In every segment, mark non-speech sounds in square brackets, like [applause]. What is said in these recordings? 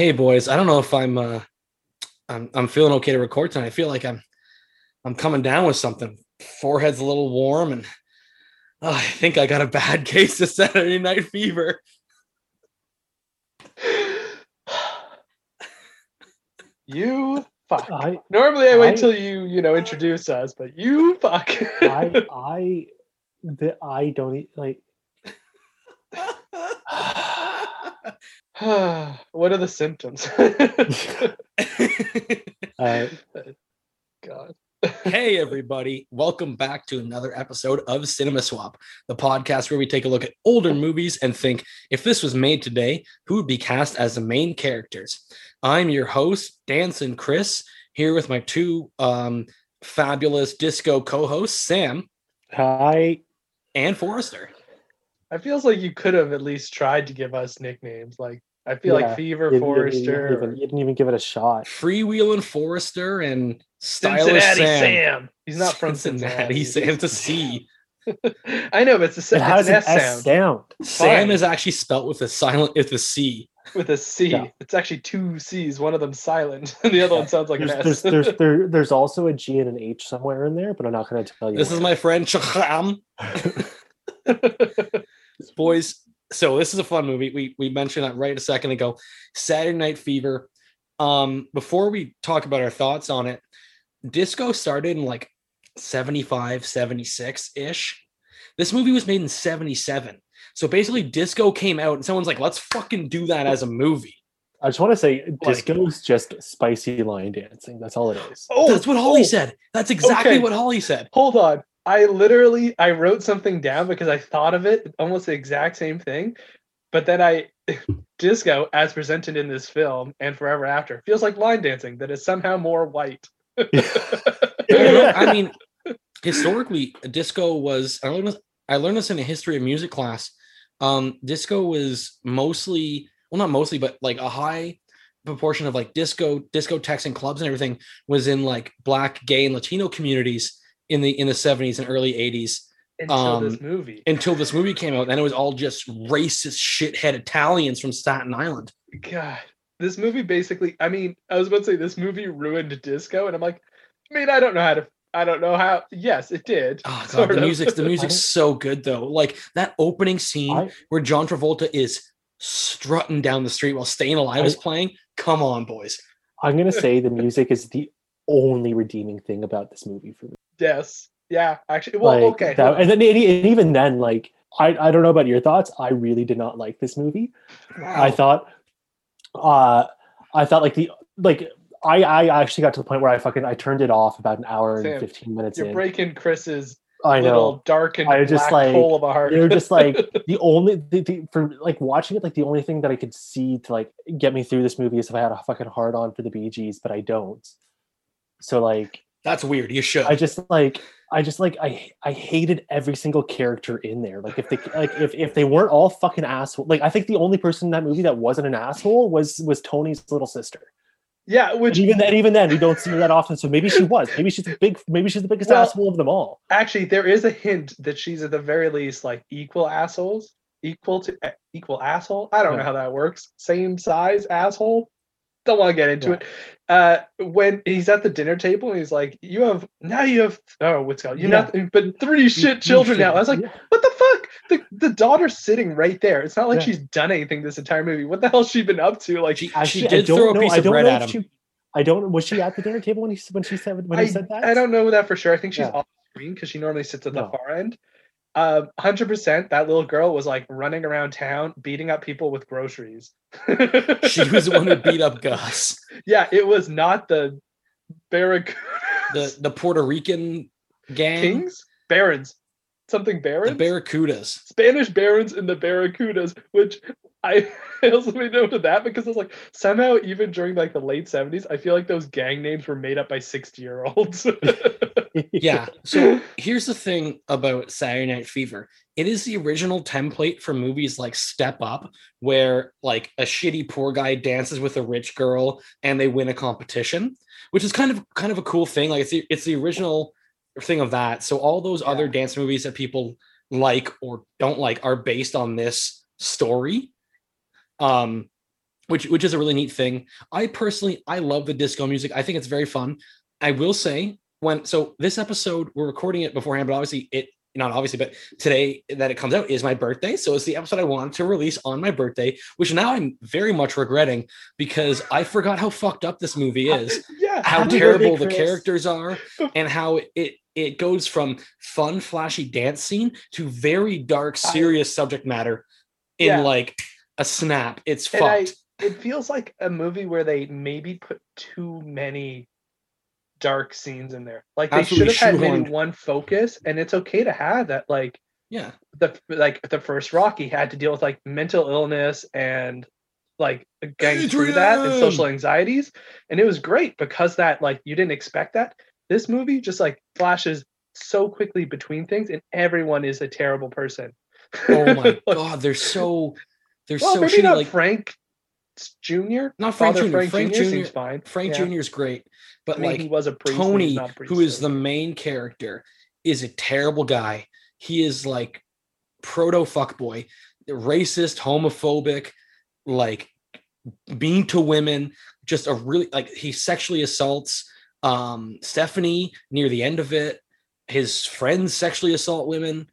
Hey boys, I don't know if I'm uh I'm I'm feeling okay to record tonight. I feel like I'm I'm coming down with something. Forehead's a little warm and uh, I think I got a bad [laughs] case of Saturday night fever. You fuck. I Normally I wait I- till you, you know, introduce us, but you fuck. I [laughs] I the I don't like [sighs] [laughs] [sighs] what are the symptoms? [laughs] [laughs] uh, God. hey [laughs] everybody, welcome back to another episode of Cinema Swap, the podcast where we take a look at older movies and think if this was made today, who would be cast as the main characters. I'm your host, Danson Chris, here with my two um, fabulous disco co-hosts, Sam Hi. and Forrester. I feels like you could have at least tried to give us nicknames. Like I feel Yeah, like Fever, you, you- you Forrester, didn't even, you didn't even give it a shot. Freewheeling Forrester and stylish Cincinnati Sam. Sam. He's not from Cincinnati. Cincinnati. Sam's a C. [laughs] I know, but it's a It has it's an an S S sound sound. Sam Fine. is actually spelt with a silent with a C. with a C. Yeah. It's actually two C's. One of them silent, [laughs] and the other one sounds like There's, an there's, S. there's, [laughs] there, there's also a G and an H somewhere in there, but I'm not going to tell you. This is my friend Chakram. boys so this is a fun movie. We we mentioned that right a second ago. Saturday night fever. Um before we talk about our thoughts on it disco started in like 75 76 ish this movie was made in 77 so basically disco came out and someone's like let's fucking do that as a movie. I just want to say, Like- disco's just spicy line dancing. That's all it is. oh, that's what holly oh, said. That's exactly Okay. what holly said. Hold on. I literally I wrote something down because I thought of it almost the exact same thing, but then I [laughs] disco as presented in this film and forever after feels like line dancing that is somehow more white. [laughs] I, mean, historically, disco was. I learned, this- I learned this in a history of music class. Um, disco was mostly, well, not mostly, but like a high proportion of like disco, discotheques and clubs and everything was in like black, gay, and Latino communities in the in the seventies and early eighties until Um, this movie. until this movie came out. Then it was all just racist shithead Italians from Staten Island. God, this movie basically. I mean, I was about to say this movie ruined disco, and I'm like, I mean, I don't know how to. I don't know how. Yes, it did. Oh [laughs] god, the of. music's the music's so good though. Like that opening scene I, where John Travolta is strutting down the street while Staying Alive is playing. Come on, boys. I'm going to say the music is the only redeeming thing about this movie for me. Yes. Yeah. Actually. Well. like, okay. that- and then and even then, like I, I don't know about your thoughts. I really did not like this movie. Wow. I thought, uh, I thought like the like I I actually got to the point where I fucking I turned it off about an hour Sam, and fifteen minutes You're in. breaking Chris's I little know. dark and I just, black like, hole of a heart. They're just like [laughs] the only the, the, for like watching it. Like the only thing that I could see to like get me through this movie is if I had a fucking hard on for the Bee Gees, but I don't. So like That's weird. You should. I just like I just like I I hated every single character in there. Like if they like if if they weren't all fucking asshole. Like I think the only person in that movie that wasn't an asshole was was Tony's little sister. yeah. And Which even then, even then, we don't see her that often. So maybe she was. Maybe she's the big. Maybe she's the biggest Well- asshole of them all. actually, there is a hint that she's at the very least like equal assholes, equal to eh, equal asshole. I don't know how that works. Same size asshole. Don't want to get into Yeah. it. Uh, when he's at the dinner table and he's like, "You have now you have oh what's it called you Yeah. nothing but three shit children now." I was like, Yeah. what the fuck? The the daughter's sitting right there. It's not like Yeah. she's done anything this entire movie. What the hell's she been up to? Like she, she did don't throw a know- piece of bread at if him. she- I don't. Was she at the dinner table when he when she said when I, he said that? I don't know that for sure. I think she's Yeah. off screen because she normally sits at the No. far end. Um, hundred percent. That little girl was like running around town, beating up people with groceries. She was the one who beat up Gus, [laughs] Yeah, it was not the Barracuda the the Puerto Rican gang, Kings, Barons, something the Barons, Barracudas. Spanish Barons and the Barracudas, which I I also made note of that because I was like, somehow even during like the late seventies, I feel like those gang names were made up by sixty year olds. [laughs] Yeah. So [laughs] here's the thing about Saturday Night Fever. It is the original template for movies like Step Up, where like a shitty poor guy dances with a rich girl and they win a competition, which is kind of kind of a cool thing. Like it's the, it's the original thing of that. So all those other dance movies that people like or don't like are based on this story. Um, which which is a really neat thing. I personally I love the disco music. I think it's very fun. I will say when so this episode we're recording it beforehand, but obviously it not obviously, but today that it comes out is my birthday. So it's the episode I wanted to release on my birthday, which now I'm very much regretting because I forgot how fucked up this movie [laughs] is, yeah. how terrible the characters are, [laughs] and how it it goes from fun, flashy dance scene to very dark, I- serious subject matter in Yeah. like a snap. It's And I- fucked. it feels like a movie where they maybe put too many dark scenes in there. Like they Absolutely should have had shoehorned. maybe one focus, and it's okay to have that. Like yeah. the like the first Rocky had to deal with like mental illness and like getting through that and Adrian! social anxieties, and it was great because that like you didn't expect that. This movie just like flashes so quickly between things, and everyone is a terrible person. Oh my [laughs] god, they're so they're Well, so maybe shitty. not Like Frank Jr. not Frank Father Jr. Frank, Frank Jr. Jr. seems fine. Frank Yeah. Jr. is great, but I mean, like he was a priest. Tony, who is the main character, is a terrible guy. He is like proto fuckboy, racist, homophobic, like mean to women. Just a really like he sexually assaults um Stephanie near the end of it. His friends sexually assault women.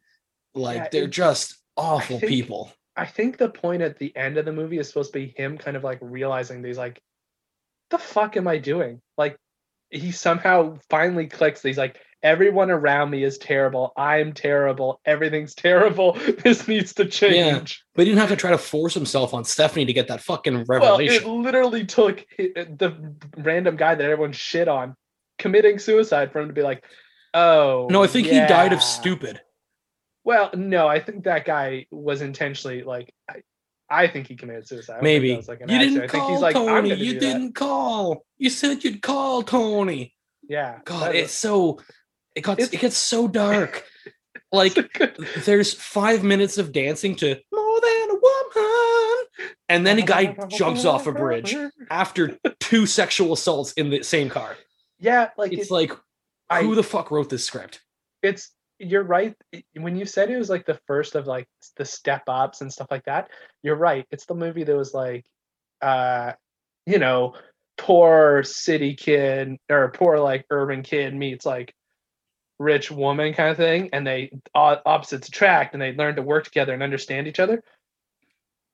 Like Yeah, they're it- just awful people. I think the point at the end of the movie is supposed to be him kind of like realizing these like, the fuck am I doing? Like, he somehow finally clicks. He's like, everyone around me is terrible. I'm terrible. Everything's terrible. [laughs] This needs to change. Yeah, But he didn't have to try to force himself on Stephanie to get that fucking revelation. Well, it literally took the random guy that everyone shit on committing suicide for him to be like, oh. no, I think he died of oh, stupid. Well, no, I think that guy was intentionally like. I, I think he committed suicide. I don't think Maybe that was, like, you accident. didn't I think call he's like, Tony. You didn't call. You said you'd call Tony. Yeah. God, that it's so it got It's- it gets so dark. [laughs] Like was- good- there's five minutes of dancing to more than a woman, and then a guy jumps off a bridge after two sexual assaults in the same car. Yeah, like It's it- like I- who the fuck wrote this script? it's you're right when you said it was like the first of like the step ups and stuff like that you're right it's the movie that was like uh you know poor city kid or poor like urban kid meets like rich woman kind of thing and they opposites attract and they learn to work together and understand each other.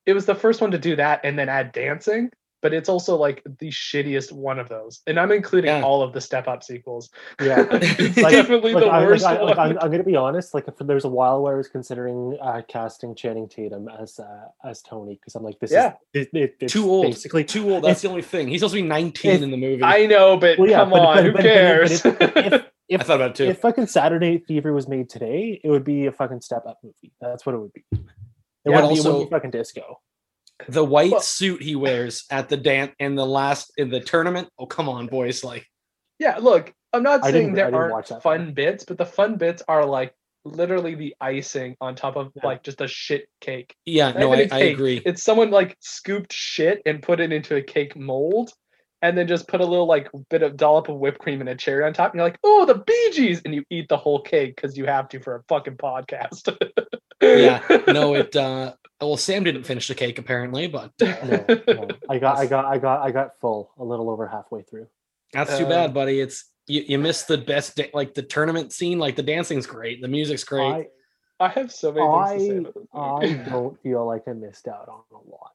It was the first one to do that and then add dancing but it's also like the shittiest one of those and i'm including Yeah. all of the step up sequels Yeah. [laughs] it's Like- definitely Like, the I, like, worst I, like, one. I'm, I'm gonna be honest. Like, if there was a while where I was considering uh, casting Channing Tatum as uh, as Tony because I'm like, this Yeah. is it, it, it's Too old. Basically, Too old. That's the only thing. He's supposed to be 19 in the movie. I know, but Well, yeah, come but- on, but- who but- but- but cares? if [laughs] if I thought about it too. if fucking Saturday Night Fever was made today, it would be a fucking step up movie. That's what it would be. It Yeah, wouldn't also- be fucking disco. The white Well- suit he wears at the dance in the last in the tournament. Oh come on, boys! Like yeah, look, I'm not I saying there aren't watch that fun bits, but the fun bits are like literally the icing on top of Yeah. like just a shit cake. yeah, Not no, even I, a I cake. agree. It's someone like scooped shit and put it into a cake mold. And then just put a little like bit of dollop of whipped cream and a cherry on top, and you're like, "Oh, the Bee Gees!" And you eat the whole cake because you have to for a fucking podcast. yeah, [laughs] no, it. uh Well, Sam didn't finish the cake apparently, but uh, No, no. I got, I [laughs] got, I got, I got full a little over halfway through. that's too Um, bad, buddy. It's you, you missed the best da- like the tournament scene. Like the dancing's great, the music's great. I, I have so many things to say about this I don't feel like I missed out on a lot.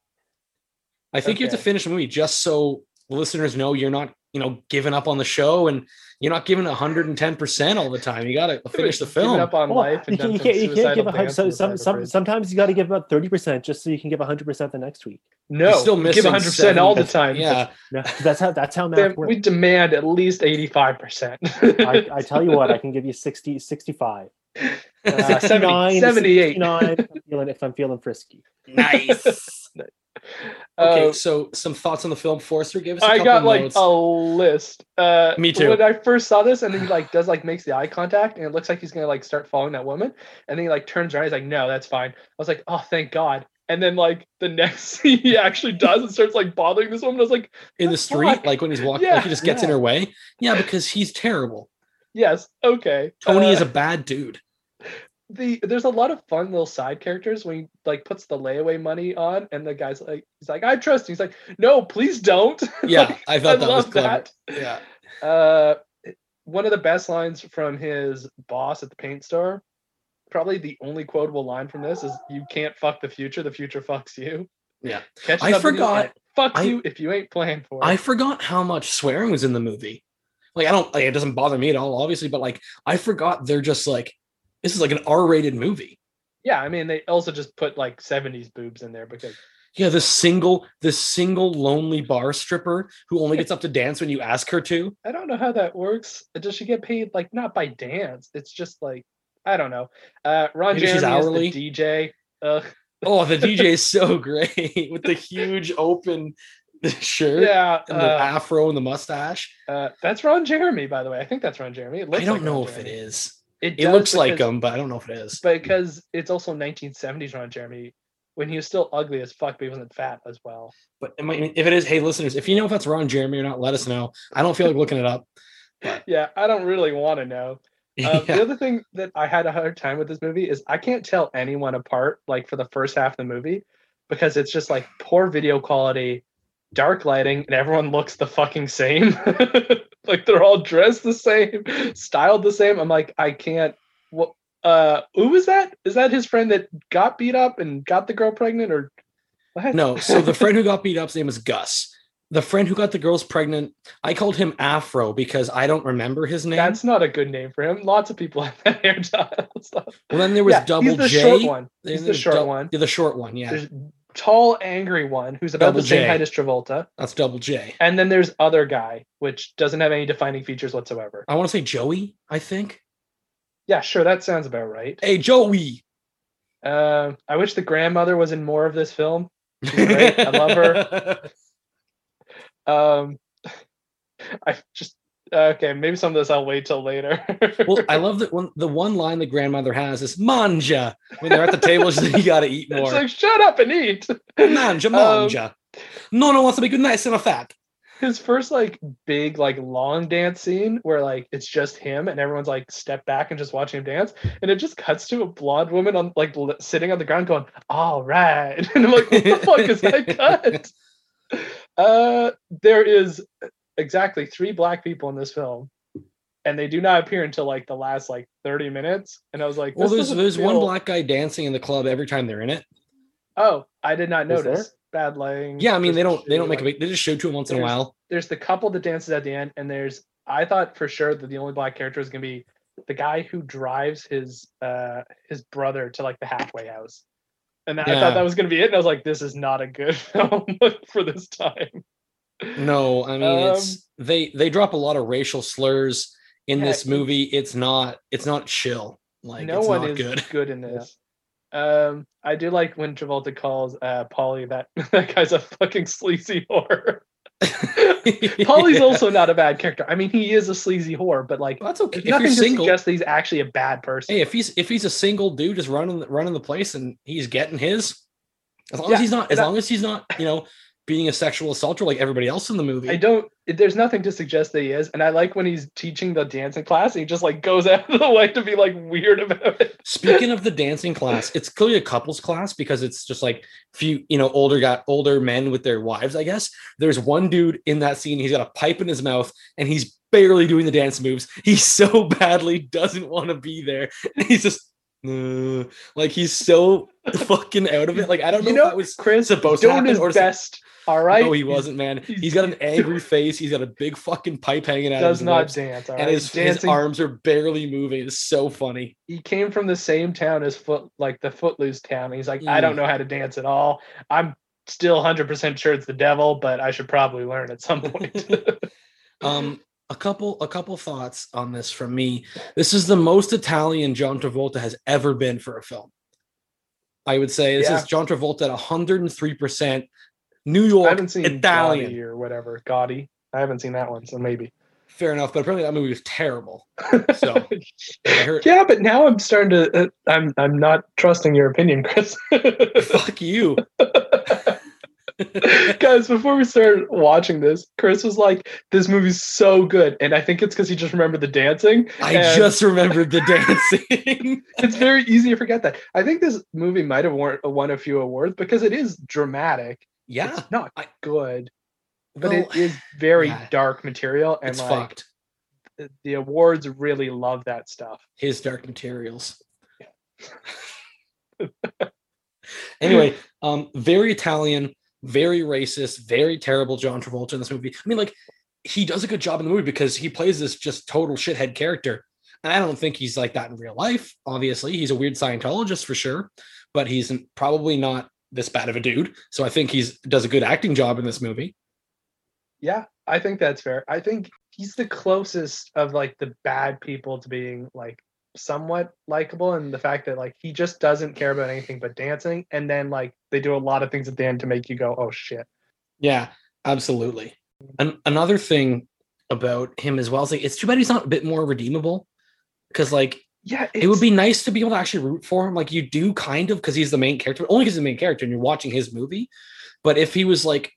I think you have to finish the movie just so listeners know you're not, you know, giving up on the show and you're not giving 110% all the time. You got to finish the film. up on Well, life you, and you can't you can't give a hundred. Some, on the side some, of a some, bridge. sometimes you got to give about thirty percent just so you can give hundred percent the next week. No, You're still give missing 100 percent all the time. Yeah. No, that's how that's how math works. we demand at least 85 percent. I, I tell you what, I [laughs] can give you 60, 65. Uh, 70, 78. 69 if I'm feeling, if I'm feeling frisky. nice. [laughs] [laughs] [laughs] Okay, Uh, so some thoughts on the film. Forrester, give us a I got like a list. Uh, Me too. When I first saw this, and then he like does like makes the eye contact, and it looks like he's gonna like start following that woman, and then he like turns around. He's like, "No, that's fine." I was like, "Oh, thank God." And then like the next [laughs] scene, he actually does and starts like bothering this woman. I was like, in the street, fuck? like when he's walking, Yeah, like he just gets in her way. Yeah, because he's terrible. "Yes, okay." Tony Uh, is a bad dude. The there's a lot of fun little side characters when he like puts the layaway money on and the guy's like he's like I trust you. He's like, no, please don't. [laughs] Yeah, Like, I thought that was clever. Yeah. Uh one of the best lines from his boss at the paint store, probably the only quotable line from this is you can't fuck the future, the future fucks you. Yeah. Catches I up with you forgot- Fuck I- you if you ain't playing for it. I forgot how much swearing was in the movie. Like I don't like it doesn't bother me at all, obviously, but like I forgot they're just like this is like an R-rated movie. yeah, I mean they also just put like 70s boobs in there because Yeah, the single, the single lonely bar stripper who only gets up to dance when you ask her to. I don't know how that works. Does she get paid like not by dance? It's just like I don't know. Uh Ron Maybe she's Jeremy hourly? is the DJ. Ugh. Oh, the DJ is so [laughs] great with the huge open shirt yeah, and the uh, afro and the mustache. uh, that's Ron Jeremy, by the way. I think that's Ron Jeremy. I don't like know Ron if it Jeremy. is. It, It looks like him, but I don't know if it is. because it's also 1970s Ron Jeremy when he was still ugly as fuck, but he wasn't fat as well. But it might- if it is, hey, listeners, if you know if that's Ron Jeremy or not, let us know. I don't feel like looking it up. [laughs] Yeah, I don't really want to know. [laughs] Um, Yeah. The other thing that I had a hard time with this movie is I can't tell anyone apart like for the first half of the movie because it's just like poor video quality, dark lighting, and everyone looks the fucking same. [laughs] [laughs] like they're all dressed the same, styled the same. I'm like, I can't. What? Uh, who was that? Is that his friend that got beat up and got the girl pregnant, or what? No, so the friend who [laughs] got beat up's name is Gus. The friend who got the girls pregnant, I called him Afro because I don't remember his name. That's not a good name for him. Lots of people have that [laughs] hairstyle stuff. well, then there was yeah, Double he's the J. short one. He's the short Dou- one. Yeah, the short one. Yeah, There's tall, angry one who's about Double the same J. height as Travolta. that's Double J. And then there's other guy, which doesn't have any defining features whatsoever. I want to say Joey. I think. Yeah, sure, that sounds about right. Hey, Joey. Um, I wish the grandmother was in more of this film. I love her. [laughs] Um, [laughs] I just okay, maybe some of this I'll wait till later. [laughs] well, I love that one. The one line the grandmother has is "manja" when they're at the table. [laughs] She's like, "You got to eat more." like shut up and eat. Manja, Um, manja. no one wants to be good, nice, and a fat. his first like big like long dance scene where like it's just him and everyone's like step back and just watching him dance and it just cuts to a blonde woman on like li- sitting on the ground going all right [laughs] and i'm like what the fuck is that cut uh there is exactly three black people in this film and they do not appear until like the last like 30 minutes and i was like Well, this there's doesn't one black guy dancing in the club every time they're in it. oh i did not notice bad lighting Yeah, I mean they don't they don't shitty make a big. They just show to him once in a while. there's the couple that dances at the end, and there's I thought for sure that the only black character is gonna be the guy who drives his uh his brother to like the halfway house. And I Yeah. thought that was gonna be it. And I was like, this is not a good [laughs] film for this time. No, I mean Um, it's they they drop a lot of racial slurs in Yeah, this movie. It's not it's not chill. Like no it's one not is good. in [laughs] this. Um, I do like when Travolta calls uh Polly that [laughs] that guy's a fucking sleazy whore. [laughs] Polly's Yeah. also not a bad character. I mean, he is a sleazy whore, but like Well, that's okay. If nothing you're to single, suggest that he's actually a bad person. hey, if he's if he's a single dude just running running the place and he's getting his, as long Yeah, as he's not as I- long as he's not you know being a sexual assaulter like everybody else in the movie. I don't. There's nothing to suggest that he is, and I like when he's teaching the dancing class. He just like goes [laughs] out of the way to be like weird about it. Speaking of the [laughs] dancing class, it's clearly a couples class because it's just like few, you know, older got older men with their wives, I guess. There's one dude in that scene, he's got a pipe in his mouth and he's barely doing the dance moves. He so [laughs] badly doesn't want to be there. He's just uh, like he's so fucking out of it. Like I don't know, You know, if that was Chris supposed to doing his or is it- best. All [laughs] right. No, he wasn't, man. [laughs] he's- got an angry face. He's got a big fucking pipe hanging out. Does his not lips, dance. And right. his, his arms are barely moving. It's so funny. he came from the same town as Foot, like the Footloose town. He's like, I Mm. don't know how to dance at all. I'm still 100 percent sure it's the devil, but I should probably learn at some point. [laughs] Um, a couple, a couple thoughts on this from me. This is the most Italian John Travolta has ever been for a film. I would say this Yeah. is John Travolta at 103 New I York haven't seen Italian. Gotti or whatever. Gotti. I haven't seen that one, so maybe. Fair enough, but apparently that movie was terrible. [laughs] So heard, yeah, but now I'm starting to. Uh, I'm I'm not trusting your opinion, Chris. [laughs] fuck you. [laughs] Guys, before we started watching this, Chris was like, "This movie's so good," and I think it's because he just remembered the dancing. I just remembered the dancing. it's very easy to forget that. I think this movie might have won, won a few awards because it is dramatic. Yeah, It's not I- good, but well, it is very yeah. dark material, and it's like fucked. the- the awards really love that stuff. His dark materials. [laughs] anyway, um, very Italian, very racist, very terrible John Travolta in this movie. I mean, like, he does a good job in the movie because he plays this just total shithead character. And I don't think he's like that in real life. Obviously, he's a weird Scientologist for sure, but he's probably not this bad of a dude. So I think he's does a good acting job in this movie. Yeah, I think that's fair. I think he's the closest of like the bad people to being like somewhat likable and the fact that like he just doesn't care about anything but dancing and then like they do a lot of things at the end to make you go oh shit Yeah, absolutely. An- another thing about him as well is like it's too bad he's not a bit more redeemable because like yeah it would be nice to be able to actually root for him. Like you do kind of because he's the main character only because he's the main character and you're watching his movie. But if he was like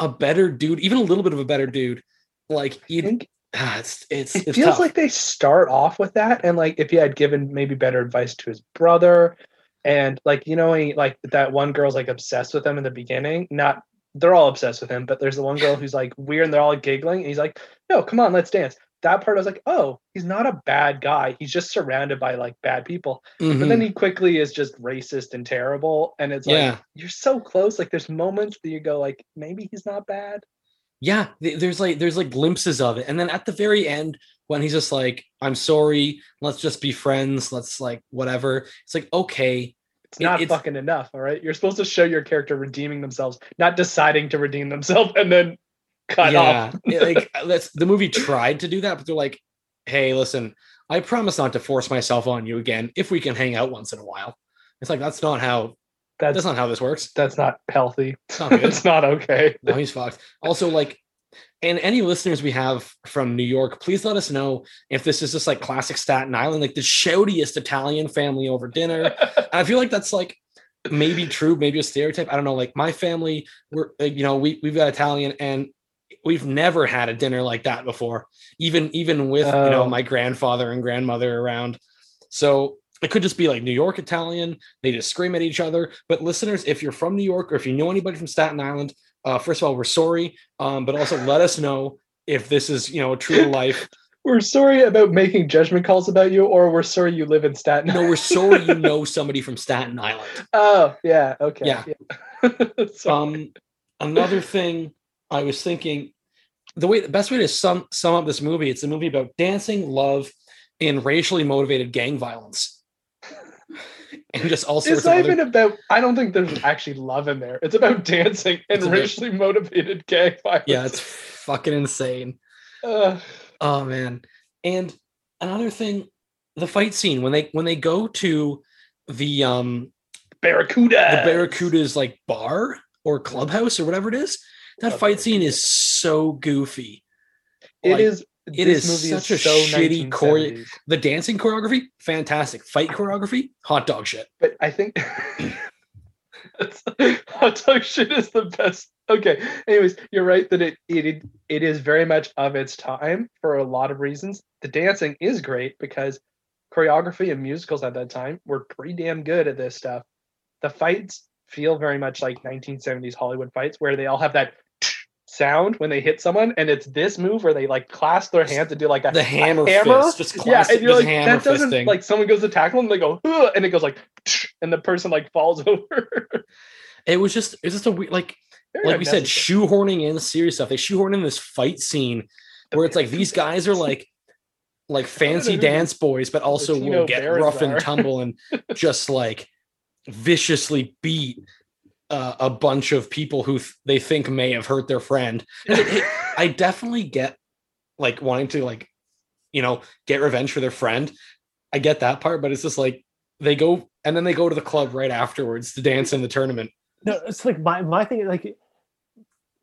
a better dude even a little bit of a better dude like you think [sighs] ah, it's it's it it's feels tough. like they start off with that and like if he had given maybe better advice to his brother and like you know he, like that one girl's like obsessed with him in the beginning not they're all obsessed with him but there's the one girl who's like weird and they're all giggling and he's like no come on let's dance that part i was like oh he's not a bad guy. He's just surrounded by like bad people. Mhm. but then he quickly is just racist and terrible. And it's yeah. like you're so close. Like there's moments that you go like maybe he's not bad. Yeah there's like there's like glimpses of it. And then at the very end when he's just like i'm sorry let's just be friends let's like whatever it's like okay. It's It- not it's- fucking enough. All right. You're supposed to show your character redeeming themselves, not deciding to redeem themselves [laughs] and then cut off. yeah [laughs] it- like that's the movie tried to do that but they're like hey listen i promise not to force myself on you again if we can hang out once in a while it's like that's not how That's that's not how this works that's not healthy. it's not [laughs] it's not okay. no he's fucked also like and any listeners we have from new york please let us know if this is just like classic staten island like the shoutiest italian family over dinner [laughs] I feel like that's like maybe true, maybe a stereotype. I don't know. Like my family, we're uh, you know we we've got Italian and we've never had a dinner like that before. Even even with you know Oh. my grandfather and grandmother around. So it could just be like New York Italian. They just scream at each other. But listeners, if you're from New York or if you know anybody from Staten Island, uh, first of all, we're sorry. Um, but also let us know if this is you know true to [laughs] life. We're sorry about making judgment calls about you, or we're sorry you live in Staten. Island. No, we're sorry you [laughs] know somebody from Staten Island. Oh, yeah. Okay. Yeah. yeah. [laughs] Um another thing i was thinking the way the best way to sum sum up this movie it's a movie about dancing love and racially motivated gang violence [laughs] and just all sorts it's not other, even about. I don't think there's actually love in there. It's about dancing and about- racially motivated gang violence. yeah it's fucking insane Ugh. oh man and another thing the fight scene when they when they go to the um Barracuda. the barracuda's like bar or clubhouse or whatever it is that fight scene is so goofy It Like, is. it is such a so shitty chore- The dancing choreography, fantastic. Fight choreography, hot dog shit. but I think [laughs] hot dog shit is the best. Okay. Anyways, you're right that it, it it is very much of its time for a lot of reasons. The dancing is great because choreography and musicals at that time were pretty damn good at this stuff. The fights feel very much like 1970s Hollywood fights where they all have that sound when they hit someone and it's this move where they like clasp their hands and do like a, The a hammer, hammer fist, just yeah, and you're like, hammer that doesn't fisting. like someone goes to tackle them, they go, and it goes like, and the person like falls [laughs] over. it was just, it's just a weird, like, Very like we said, shoehorning in serious stuff. They shoehorn in this fight scene where it's like these [laughs] guys are like, like [laughs] fancy dance boys, but also will get rough and tumble and just like viciously beat uh, a bunch of people who th- they think may have hurt their friend. It- it- [laughs] I definitely get like wanting to like, you know, get revenge for their friend. I get that part, but it's just like they go and then they go to the club right afterwards to dance in the tournament. No, it's like my my thing. Like,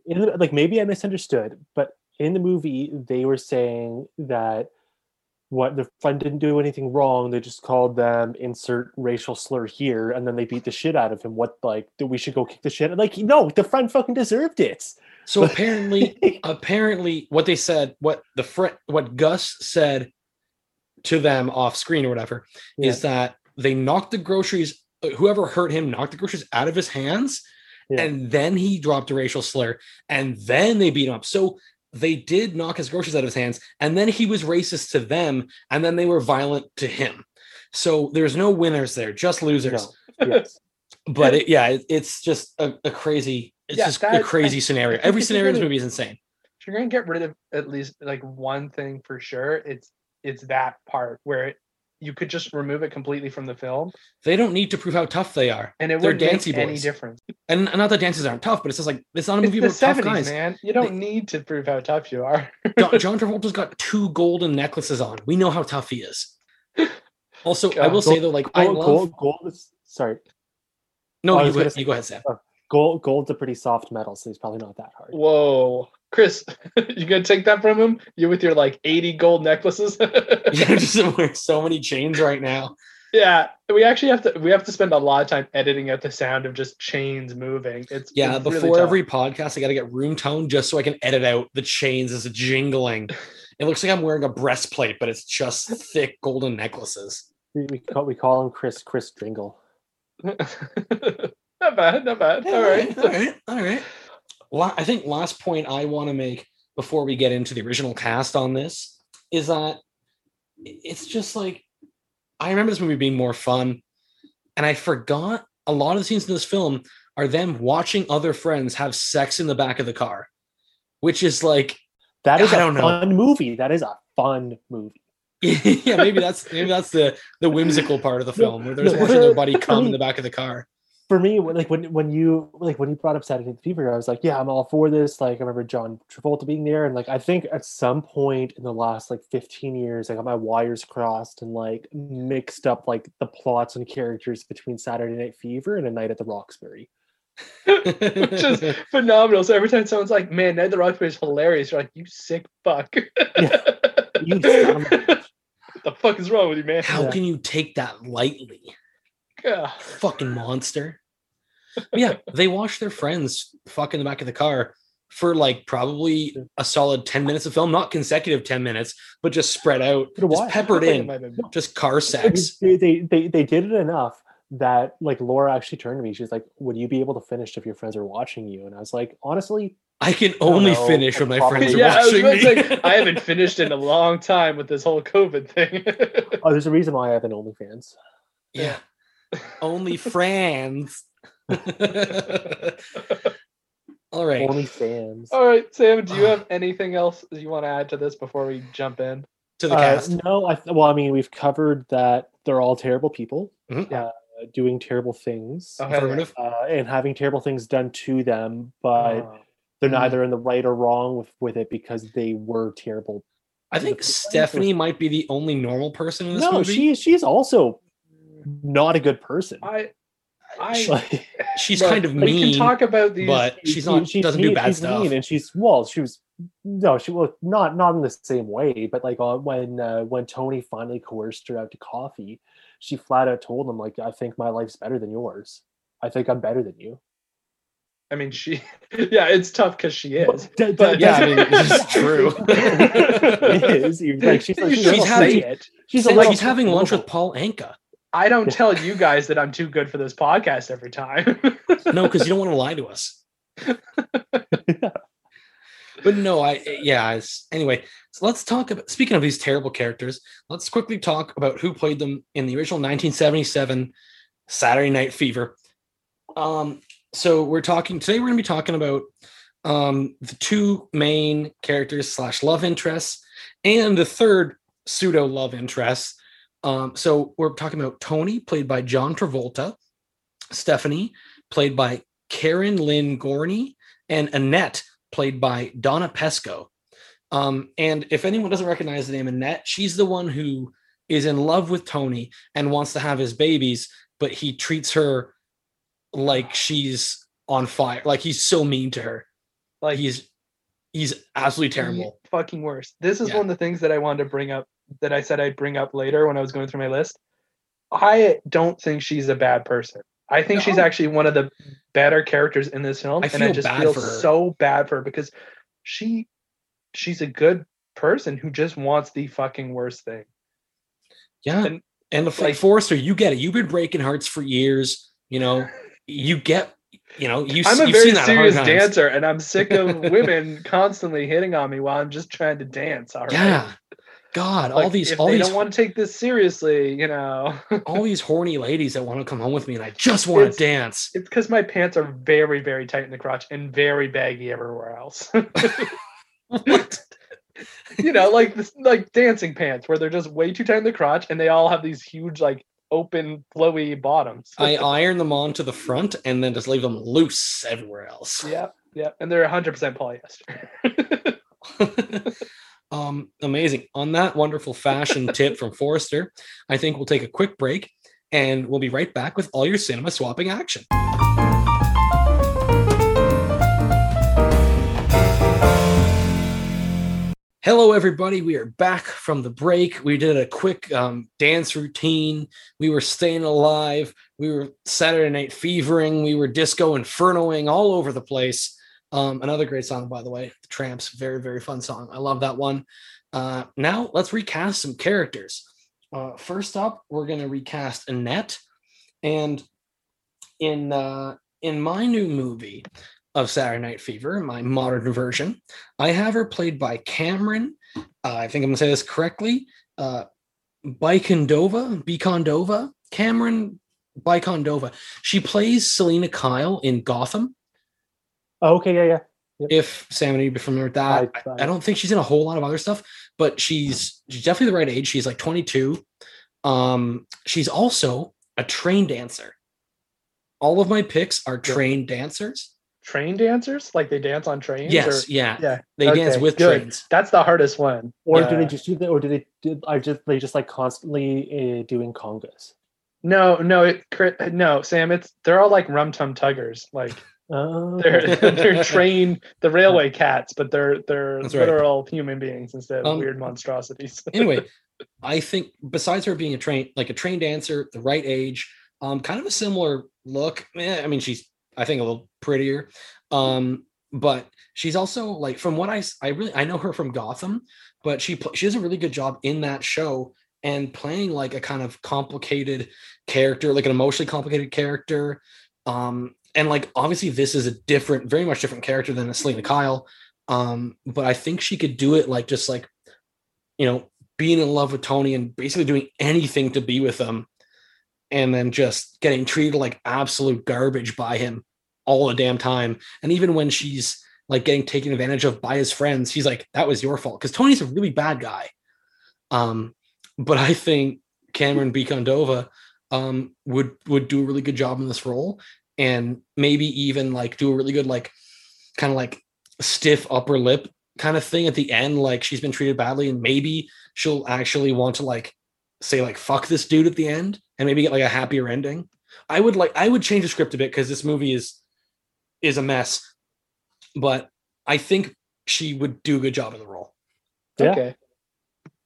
in the, like maybe I misunderstood, but in the movie they were saying that what the friend didn't do anything wrong. They just called them insert racial slur here, and then they beat the shit out of him. What like that we should go kick the shit? Like no, the friend fucking deserved it. So apparently, [laughs] apparently, what they said, what the friend, what Gus said to them off screen or whatever, Yeah. is that they knocked the groceries. Whoever hurt him knocked the groceries out of his hands, Yeah. and then he dropped a racial slur, and then they beat him up. So they did knock his groceries out of his hands, and then he was racist to them, and then they were violent to him. So there's no winners there, just losers. No. Yes. [laughs] But it, yeah, it, it's just a, a crazy, it's Yeah, just that- a crazy I- scenario. I Every if scenario in this movie is insane. if you're gonna get rid of at least like one thing for sure, it's it's that part where it, you could just remove it completely from the film, They don't need to prove how tough they are. and it They're wouldn't dancy make any difference. And not that dances aren't tough, but it's just like it's not a It's movie the about tough seventies, guys. man. You don't need to prove how tough you are. John, [laughs] John Travolta's got two golden necklaces on. We know how tough he is. [laughs] Also, I will God. say though, like I Gold, love. gold, gold is sorry. no, I you was go, gonna say- you go ahead, Sam. Uh, gold, gold's a pretty soft metal, so he's probably not that hard. Whoa, Chris, [laughs] you gonna take that from him? You with your like eighty gold necklaces? [laughs] You're [laughs] just wearing so many chains right now. yeah, we actually have to. We have to spend a lot of time editing out the sound of just chains moving. It's Yeah, it's before tough. every podcast, I got to get room tone just so I can edit out the chains as a jingling. It looks like I'm wearing a breastplate, but it's just thick golden necklaces. We, we call we call him Chris Chris Dringle. not bad, not bad. All right. all right, all right. La- I think last point I want to make before we get into the original cast on this is that it's just like I remember this movie being more fun, and I forgot a lot of the scenes in this film are them watching other friends have sex in the back of the car, which is like, That is I a don't know. fun movie. That is a fun movie. [laughs] yeah, maybe that's maybe that's the the whimsical part of the film where there's no, watching [laughs] their buddy come in the back of the car. For me, like when when you like when you brought up Saturday Night Fever, I was like, yeah, I'm all for this. Like I remember John Travolta being there, and like I think at some point in the last like 15 years, I got my wires crossed and like mixed up like the plots and characters between Saturday Night Fever and A Night at the Roxbury. Which is phenomenal. So every time someone's like, "Man, Ned the Roxbury is hilarious," you're like, "You sick fuck." yeah. [laughs] You son of what the fuck is wrong with you, man? How Yeah. can you take that lightly? Ugh. fucking monster. But yeah, [laughs] they watch their friends fuck in the back of the car for like probably a solid 10 minutes of film, not consecutive 10 minutes, but just spread out, For a just while. peppered I think it in, might have been- just car sex. They, they they they did it enough that like Laura actually turned to me. She's like, "Would you be able to finish if your friends are watching you?" And I was like, "Honestly, I can only know, finish I when my friends are Yeah, I was watching about me. to say, I haven't finished in a long time with this whole COVID thing. [laughs] oh, there's a reason why I have an OnlyFans." yeah. Only friends. [laughs] All right. OnlyFans. All right, Sam, do you have anything else you want to add to this before we jump in? to the Uh, cast. no, I th- well, I mean, we've covered that they're all terrible people, Mhm. uh, doing terrible things, Oh, hell yeah. Affirmative. uh, and having terrible things done to them, but Oh. they're Mhm. neither in the right or wrong with, with it because they were terrible. I think Stephanie might be the only normal person in this No, movie. she she's also not a good person. I, I, Like, [laughs] She's look, kind of we mean, can talk about these. but she's not She doesn't do bad she's stuff. mean and she's well, she was no, she was not not in the same way, but like uh, when uh, when Tony finally coerced her out to coffee, she flat out told him like, "I think my life's better than yours. I think I'm better than you." I mean, she. [laughs] Yeah, it's tough because she is. But, d- d- but- Yeah, I mean, that's- this is true. [laughs] it is. Like she's like You she's, should a little having- it. She's a Since little he's having lunch with Paul Anka. I don't tell you guys that I'm too good for this podcast every time. [laughs] No, because you don't want to lie to us. [laughs] but no, I yeah. Anyway, so let's talk about. Speaking of these terrible characters, let's quickly talk about who played them in the original 1977 Saturday Night Fever. Um, so we're talking today. We're going to be talking about um the two main characters slash love interests and the third pseudo love interest. Um, so we're talking about Tony, played by John Travolta, Stephanie, played by Karen Lynn Gorney, and Annette, played by Donna Pescow. Um, and if anyone doesn't recognize the name Annette, she's the one who is in love with Tony and wants to have his babies, but he treats her like she's on fire. Like he's so mean to her. like He's he's absolutely terrible. Fucking worse. This is Yeah. one of the things that I wanted to bring up that I said I'd bring up later when I was going through my list. I don't think she's a bad person. I think she's actually one of the better characters in this film, I and I just feel so bad for her because she she's a good person who just wants the fucking worst thing. Yeah. And, And, the like- Forrester, you get it. You've been breaking hearts for years. You know, you get, you know, you, I'm a you've very seen that a hundred serious dancer, and I'm sick of [laughs] women constantly hitting on me while I'm just trying to dance. All right. Yeah. God, all these, all they these, don't want to take this seriously, you know, [laughs] all these horny ladies that want to come home with me, and I just want It's- to dance. it's because my pants are very, very tight in the crotch and very baggy everywhere else. [laughs] What? you know, like this, like dancing pants where they're just way too tight in the crotch and they all have these huge, like open, flowy bottoms. I [laughs] iron them on to the front and then just leave them loose everywhere else. yeah, yeah, and they're 100% polyester. Um, amazing. On that wonderful fashion tip from Forrester, I think we'll take a quick break and we'll be right back with all your cinema swapping action. Hello, everybody. We are back from the break. We did a quick um, dance routine. We were staying alive. We were Saturday night fevering. We were disco infernoing all over the place. Um, another great song, by the way. The Trammps, very, very fun song. I love that one. Uh, now let's recast some characters. Uh, first up, we're going to recast Annette. And in uh, in my new movie of Saturday Night Fever, my modern version, I have her played by Camren. Uh, I think I'm going to say this correctly. Uh, Bicondova, Bicondova, Camren Bicondova. She plays Selina Kyle in Gotham. Oh, okay, yeah, yeah. If Sam and you'd be familiar with that, I- I, I don't think she's in a whole lot of other stuff, but she's she's definitely the right age. She's like 22. Um, she's also a train dancer. All of my picks are trained dancers. Train dancers? Like they dance on trains? Yes, or- yeah, Yeah. they dance with good. trains. That's the hardest one. Or Yeah. do they just do that? Or do they do? I just they just like constantly uh, doing congas? No, no, it no, Sam. It's they're all like rum tum tuggers. Like Oh, they're [laughs] they're trained the railway cats, but they're they're That's right. literal human beings instead of Um, weird monstrosities. [laughs] anyway, I think besides her being a trained like a trained dancer, the right age, um, kind of a similar look. Eh, I mean, she's I think a little prettier, um, but she's also like from what I I really I know her from Gotham, but she she does a really good job in that show and playing like a kind of complicated character, like an emotionally complicated character. Um, and like obviously this is a different, very much different character than a Selina Kyle. Um, but I think she could do it like just like you know, being in love with Tony and basically doing anything to be with him, and then just getting treated like absolute garbage by him all the damn time. And even when she's like getting taken advantage of by his friends, he's like, "That was your fault," because Tony's a really bad guy. Um, but I think Camren Bicondova um would would do a really good job in this role, and maybe even like do a really good like kind of like stiff upper lip kind of thing at the end like she's been treated badly and maybe she'll actually want to like say like fuck this dude at the end and maybe get like a happier ending i would like i would change the script a bit because this movie is is a mess but i think she would do a good job in the role Yeah. Okay.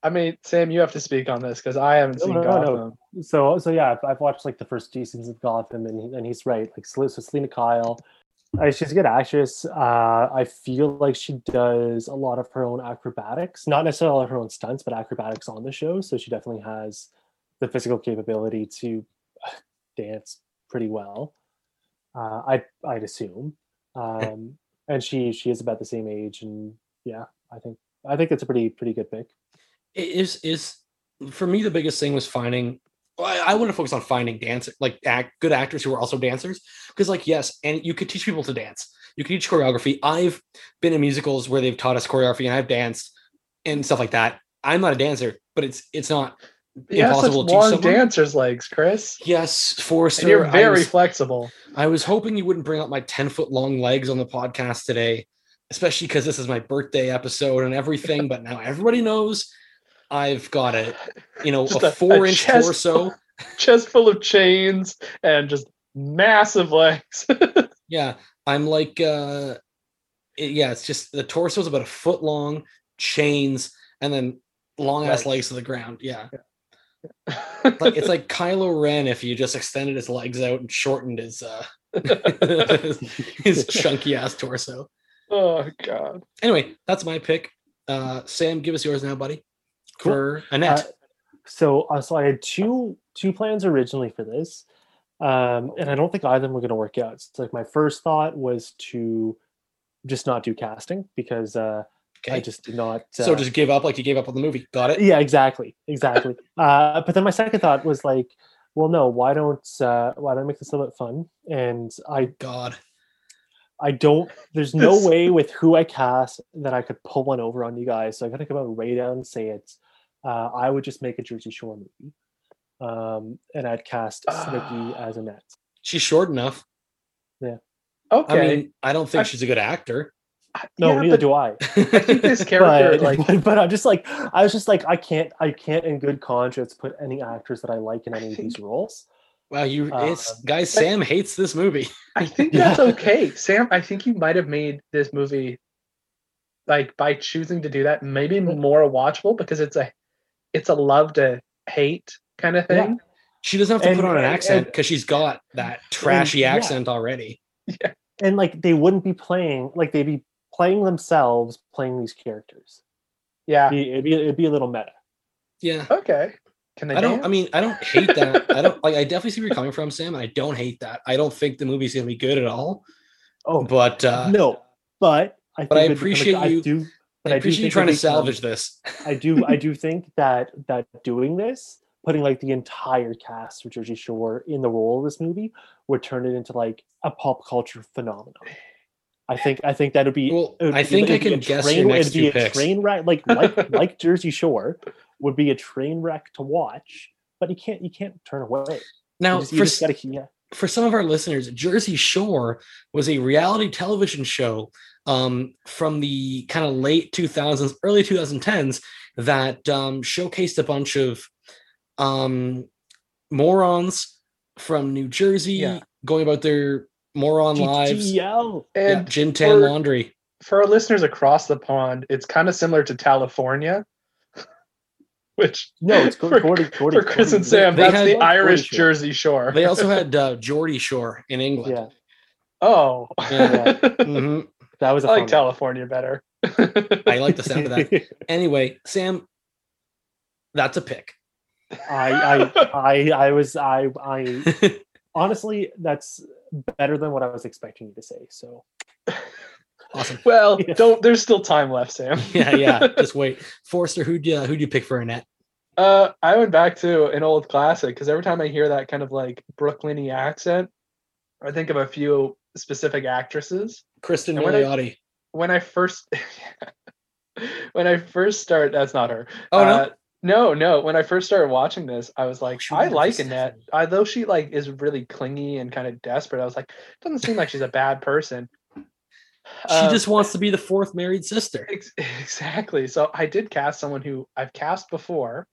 I mean, Sam, you have to speak on this because I haven't No, seen no, no, no. Gotham. so so yeah, I've, I've watched like the first two seasons of Gotham, and he- and he's right. Like so Selina Kyle, uh, she's a good actress. Uh, I feel like she does a lot of her own acrobatics, not necessarily all of her own stunts, but acrobatics on the show. So she definitely has the physical capability to uh, dance pretty well. Uh, I I'd assume, um, and she she is about the same age, and yeah, I think I think it's a pretty pretty good pick. It is is for me the biggest thing was finding I, I want to focus on finding dancers, like act, good actors who are also dancers because like yes and you could teach people to dance you can teach choreography i've been in musicals where they've taught us choreography and i've danced and stuff like that i'm not a dancer but it's it's not such Impossible to teach long someone? dancers' legs, Chris. yes forrester And you're I very was- flexible. I was hoping you wouldn't bring up my 10 foot long legs on the podcast today, especially because this is my birthday episode and everything. But now everybody knows I've got a, you know, Just a, a- a four inch chest torso. Chest full of chains and just massive legs. [laughs] Yeah. I'm like, uh, it- yeah, it's just the torso is about a foot long, chains, and then long ass Legs. to the ground. Yeah. like it's [laughs] like Kylo Ren if you just extended his legs out and shortened his uh [laughs] his chunky ass torso. oh god. Anyway, that's my pick. Uh Sam, give us yours now, buddy. Cool. For Annette. Uh, so, uh, so I had two two plans originally for this, um, and I don't think either of them were going to work out. So, like, my first thought was to just not do casting because uh, okay. I just did not. Uh, so just give up like you gave up on the movie. Got it? yeah, exactly, exactly. [laughs] uh, but then my second thought was like, well, no, why don't uh, why don't I make this a little bit fun? And I God. I don't. There's no [laughs] way with who I cast that I could pull one over on you guys. So I got to come out right out and say it. Uh, I would just make a Jersey Shore movie, um, and I'd cast Snooki Ah. as Annette. She's short enough. Yeah. Okay. I mean, I don't think I- she's a good actor. No, Yeah, neither but do I. I [laughs] think this character, But, [laughs] like, but, but I'm just like I was just like I can't I can't in good conscience put any actors that I like in I any of these roles. Wow, you it's Um, guys, Sam hates this movie. [laughs] I think Yeah. that's okay. Sam, I think you might have made this movie like by choosing to do that, maybe more watchable because it's a it's a love to hate kind of Yeah. thing. She doesn't have to And- put on an accent because she's got that trashy yeah. accent already. [laughs] Yeah. And like they wouldn't be playing like they'd be playing themselves playing these characters. Yeah. It'd be, it'd be, it'd be a little meta. Yeah. Okay. Can they I don't. dance? I mean, I don't hate that. I don't like. I definitely see where you're coming from, Sam. I don't hate that. I don't think the movie's gonna be good at all. Oh But uh, no, but I but I think it'd become a- appreciate I you- do, but I do appreciate you trying to salvage this. [laughs] I do I do think that that doing this, putting like the entire cast of Jersey Shore in the role of this movie would turn it into like a pop culture phenomenon. I think I think that'd be Well, would I be- think I can a guess train, your next it'd be a picks. train wreck like like [laughs] like Jersey Shore would be a train wreck to watch, but you can't you can't turn away. You Now, just, you just gotta yeah. For some of our listeners, Jersey Shore was a reality television show um, from the kind of late 2000s, early 2010s that um, showcased a bunch of um, morons from New Jersey Yeah. going about their moron lives. GTL. Yeah, and gin tan for- laundry. for our listeners across the pond, it's kind of similar to California. [laughs] Which No, it's for, Gordy, Gordy, for Chris and Sam, They that's had- the Irish Shore. Jersey Shore. They also had [laughs] uh, Geordie Shore in England. Yeah, oh, Yeah. [laughs] Mhm. that was a I like one. California better. I like the sound of that. Anyway, Sam, that's a pick. I, I, I, I was, I, I, honestly, that's better than what I was expecting you to say. So, awesome. [laughs] well, don't. There's still time left, Sam. [laughs] Yeah, yeah. [laughs] Just wait. Forrester, who'd you who'd you pick for Annette? Uh, I went back to an old classic because every time I hear that kind of like Brooklyny accent, I think of a few specific actresses. Kristen And when I- When I first, when I first start, that's not her. Oh no. Uh, no, no. When I first started watching this, I was like, she I like Annette. I, though she like is really clingy and kind of desperate. I was like, doesn't seem like she's a bad person. She Um, just wants to be the fourth married sister. Ex- Exactly. So I did cast someone who I've cast before,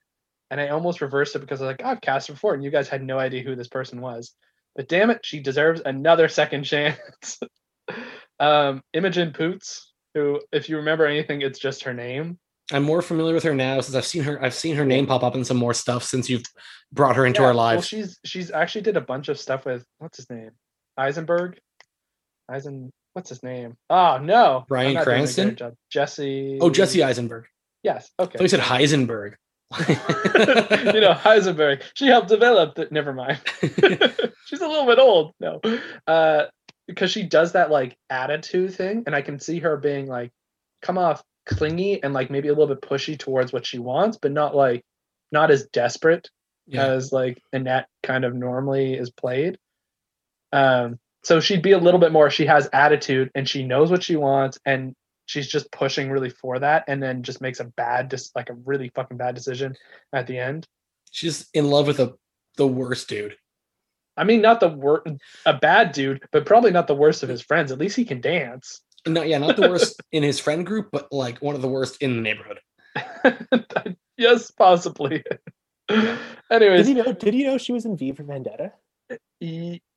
and I almost reversed it because I was like, I've cast before, and you guys had no idea who this person was. But damn it, she deserves another second [laughs] chance. um, Imogen Poots, who, if you remember anything, it's just her name. I'm more familiar with her now since I've seen her. I've seen her name pop up in some more stuff since you've brought her into Yeah, our Well, lives. she's she's actually did a bunch of stuff with what's his name, Eisenberg, Eisen. What's his name? Oh no, I'm Bryan not doing a great Cranston? Jesse. oh, Jesse Eisenberg. Yes. Okay. Thought you said Heisenberg. [laughs] you know, Heisenberg. She helped develop it. Never mind. [laughs] She's a little bit old. No. Uh because she does that like attitude thing, and I can see her being like come off clingy and like maybe a little bit pushy towards what she wants, but not like not as desperate yeah. as like Annette kind of normally is played. Um, so she'd be a little bit more. She has attitude and she knows what she wants, and she's just pushing really for that, and then just makes a bad, just like a really fucking bad decision at the end. She's in love with a the worst dude. I mean, not the worst, a bad dude, but probably not the worst of his friends. At least he can dance. No, yeah, not the worst [laughs] in his friend group, but like one of the worst in the neighborhood. [laughs] yes, possibly. [laughs] did Anyways, you know? Did you know she was in V for Vendetta?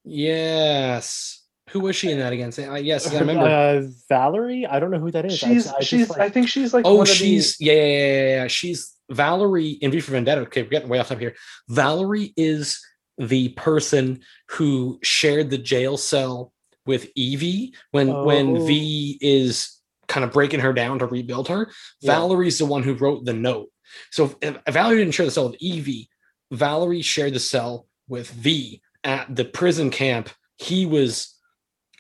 Yes. Who was she in that again? Say- [laughs] uh, yes, I remember. Uh, Valerie. I don't know who that is. She's I just, she's like- I think she's like oh, one of she's yeah, yeah, yeah, yeah, yeah. She's Valerie in V for Vendetta. Okay, we're getting way off top here. Valerie is the person who shared the jail cell with Evie when when Oh. V is kind of breaking her down to rebuild her. Yeah. Valerie's the one who wrote the note. So if, if Valerie didn't share the cell with Evie, Valerie shared the cell with V at the prison camp. He was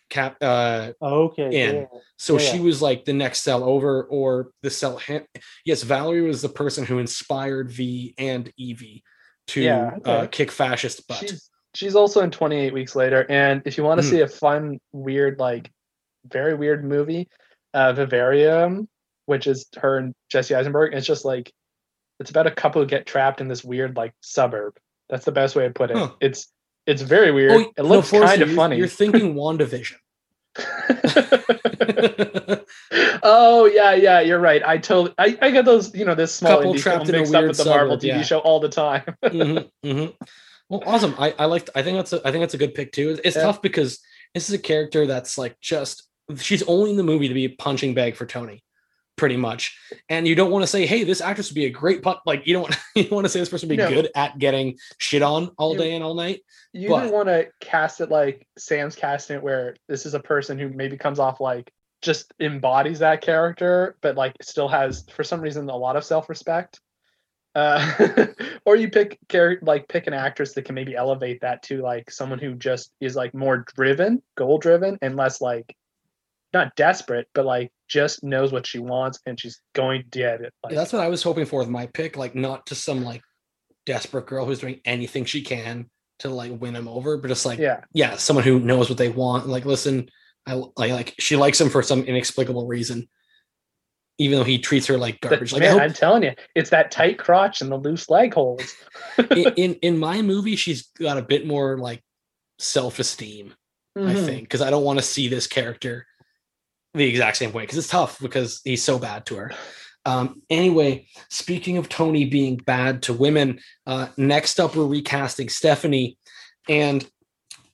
cap uh okay. in. yeah. so Yeah, she was like the next cell over or the cell ha- yes valerie was the person who inspired v and evie to Yeah, uh, kick fascist butt she's she's also in 28 weeks later and if you want to Mhm. see a fun weird like very weird movie uh vivarium which is her and jesse eisenberg it's just like it's about a couple who get trapped in this weird like suburb that's the best way to put it Huh. it's it's very weird. Oh, it looks Forrester, kind of funny. you're thinking wandavision. [laughs] [laughs] Oh yeah yeah you're right. I totally I, I get those you know this small Couple indie trapped film in a mixed up with the marvel tv yeah. show all the time. [laughs] Mhm, mhm. well awesome. I i liked i think that's a i think that's a good pick too. It's, it's Yeah. tough because this is a character that's like just she's only in the movie to be a punching bag for tony pretty much and you don't want to say hey this actress would be a great pun like you don't want [laughs] you don't want to say this person would be No. good at getting shit on all You- day and all night you But- didn't want to cast it like Sam's casting it, where this is a person who maybe comes off like just embodies that character, but like still has for some reason a lot of self respect. Uh, [laughs] or you pick like pick an actress that can maybe elevate that to like someone who just is like more driven, goal driven, and less like not desperate, but like just knows what she wants and she's going to get it. Like, Yeah, that's what I was hoping for with my pick. Like, not to some like desperate girl who's doing anything she can to like win him over, but just like, yeah, yeah, someone who knows what they want. Like, listen, I like, like she likes him for some inexplicable reason, even though he treats her like But, garbage. Like, I man, hope I'm telling you, it's that tight crotch and the loose leg holes. in, [laughs] in in my movie, she's got a bit more like self esteem. I Mhm. think because I don't want to see this character the exact same way because it's tough because he's so bad to her. Um, anyway, speaking of Tony being bad to women, uh, next up we're recasting Stephanie, and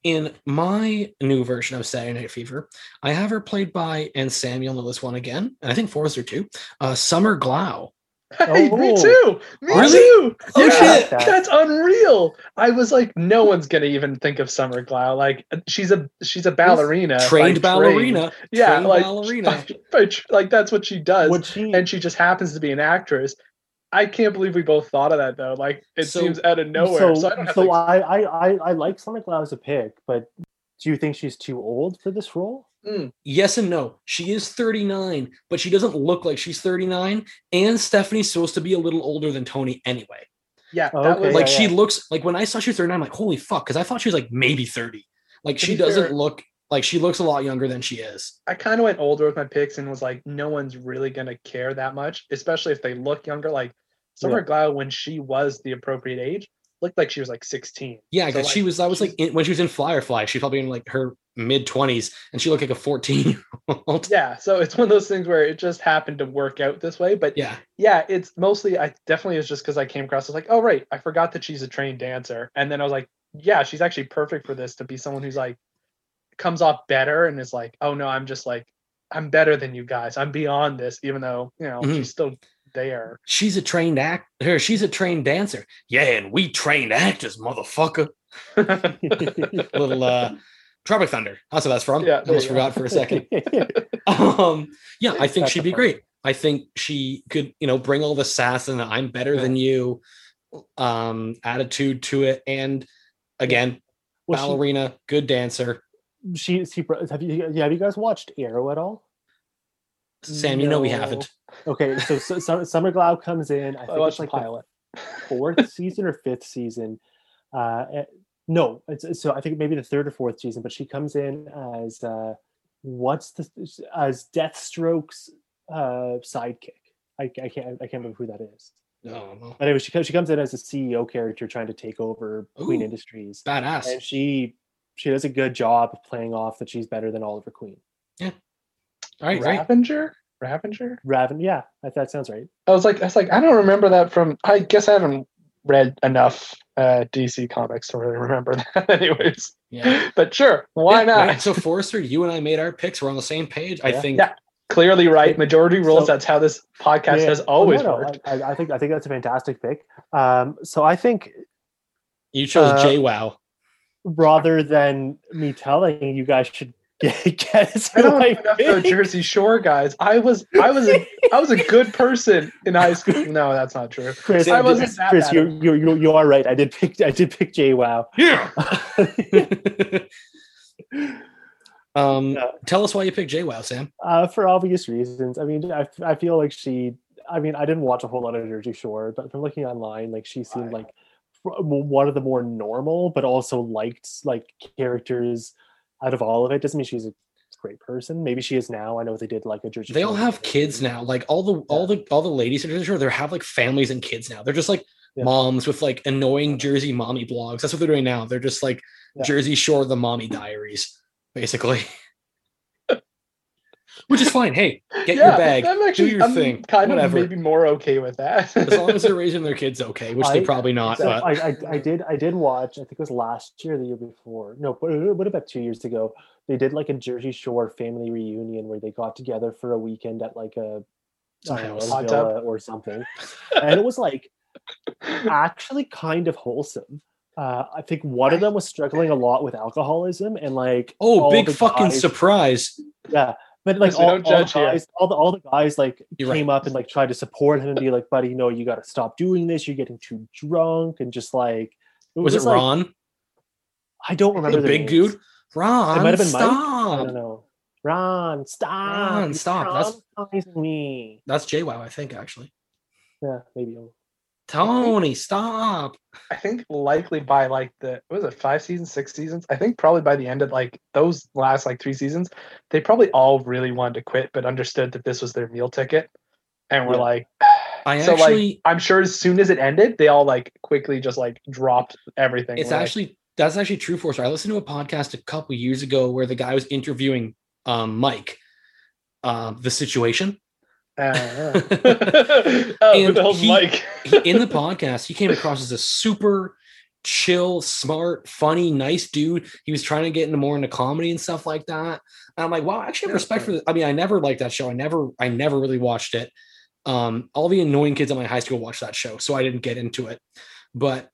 in my new version of Saturday Night Fever, I have her played by and Samuel know this one again, and I think Forrester too. Uh, Summer Glau. Hey, me Oh. too. Me Really? too. Oh, Yeah, shit. That's unreal. I was like, no one's gonna even think of Summer Glau. Like, she's a she's a ballerina, by trained trade. ballerina. Yeah, trained like ballerina. [laughs] by- by like that's what she does, Would she? and she just happens to be an actress. I can't believe we both thought of that though. Like, it So- seems out of nowhere. So, So, I don't so to. I, I, I, I like Summer Glau as a pick, but do you think she's too old for this role? Mm. Yes and no. She is 39, but she doesn't look like she's 39. And Stephanie's supposed to be a little older than Tony anyway. yeah, Oh, that okay, was like yeah, she yeah. looks like when I saw she was 39, I'm like, holy fuck, because I thought she was like maybe 30. Like To she doesn't fair- look like she looks a lot younger than she is. I kind of went older with my picks and was like, no one's really gonna care that much, especially if they look younger. Like Summer Glau, when she was the appropriate age, looked like she was like 16. Yeah, So, because she was I was like in, when she was in Firefly, she's probably in like her mid 20s and she looked like a 14 year old. Yeah, so it's one of those things where it just happened to work out this way. But Yeah. yeah, it's mostly I definitely is just because I came across. I was like, oh right, I forgot that she's a trained dancer, and then I was like, yeah, she's actually perfect for this to be someone who's like comes off better and is like, oh no, I'm just like I'm better than you guys. I'm beyond this, even though you know Mhm. she's still there. She's a trained act her, she's a trained dancer. Yeah, and we trained actors, motherfucker. [laughs] little uh Tropic Thunder. That's what that's from. Yeah, Almost forgot for a second. [laughs] um yeah i think That's she'd be great i think she could you know bring all the sass and the i'm better than you um attitude to it and again Well, ballerina good dancer she, she, have you, have you guys watched Arrow at all? Sam you know we haven't Okay, so, [laughs] so, so Summer Glau comes in. I I think it's like the the pilot. fourth [laughs] season or fifth season. Uh, eh, no, it's, so I think maybe the third or fourth season. But she comes in as uh, what's the as Deathstroke's uh, sidekick. I, I can't I can't remember who that is. no no But anyway, she comes she comes in as a CEO character trying to take over Queen Industries, badass and she she does a good job of playing off that she's better than Oliver Queen. all right great Ravenger, Ravenger. Raven, yeah, that, that sounds right. I was like, I was like, I don't remember that from. I guess I haven't read enough uh, DC comics to really remember [laughs] that, anyways. Yeah. But sure, why Yeah, not? right. So Forrester, you and I made our picks. We're on the same page. I Yeah. think Yeah. Clearly right. Majority rules. So- that's how this podcast Yeah, has no, always no, worked. I, I think I think that's a fantastic pick. Um, so I think you chose Uh, JWoww. rather than me telling you, you guys should [laughs] get, guess I who don't I have enough of picked. Jersey Shore guys. I was I was a I was a [laughs] good person in high school. No, that's not true. Chris, I wasn't that Chris, bad. you you you you are right. I did pick I did pick JWoww. Yeah. [laughs] um, Yeah. tell us why you picked JWoww, Sam. uh, for obvious reasons. I mean, I, I feel like she. I mean, I didn't watch a whole lot of Jersey Shore, but from looking online, like she seemed Right. like one of the more normal, but also liked like characters out of all of it. Doesn't mean she's a great person. Maybe she is now. I know they did like a Jersey. They all have kids now. Like all the all the all the ladies in Jersey Shore, they have like families and kids now. They're just like Yeah. moms with like annoying Jersey mommy blogs. That's what they're doing now. They're just like Yeah. Jersey Shore the mommy diaries, basically. [laughs] Which is fine. Hey, get your bag. I'm actually your I'm thing, kind whatever. of maybe more okay with that. As long as they're [laughs] raising their kids okay, which they I- probably not. So But I, I, I did I did watch. I think it was last year, the year before. No, what, what about two years ago? They did like a Jersey Shore family reunion where they got together for a weekend at like a, Some I don't know, a Hot tub. villa or something, and it was like actually kind of wholesome. Uh, I think one of them was struggling a lot with alcoholism and like oh, big fucking guys- surprise. yeah. But like Listen, all, don't all, the judge guys, all the all the guys like You're came up and like tried to support him and be like, "Buddy, no, you got to stop doing this. You're getting too drunk." And just like, Was it like- Ron? I don't remember The their big names. dude? Ron, It might have been Mike. I stop. don't know. Ron, stop! Ron, You're stop. That's- traumatizing me. That's JWoww, I think, actually. Yeah, maybe. Tony, stop. I think likely by like the what was it five seasons, six seasons? I think probably by the end of like those last like three seasons, they probably all really wanted to quit, but understood that this was their meal ticket, and were Yeah. like, I [sighs] so actually like I'm sure as soon as it ended, they all like quickly just like dropped everything. it's like, actually that's actually true for us. I listened to a podcast a couple years ago where the guy was interviewing um Mike, um, the situation. Uh, [laughs] [laughs] oh, And the he- Mike? He, in the podcast, he came across as a super chill, smart, funny, nice dude. He was trying to get into more into comedy and stuff like that. And I'm like, wow, I actually have respect for this. I mean, I never liked that show. I never, I never really watched it. Um, all the annoying kids at my high school watched that show, so I didn't get into it. But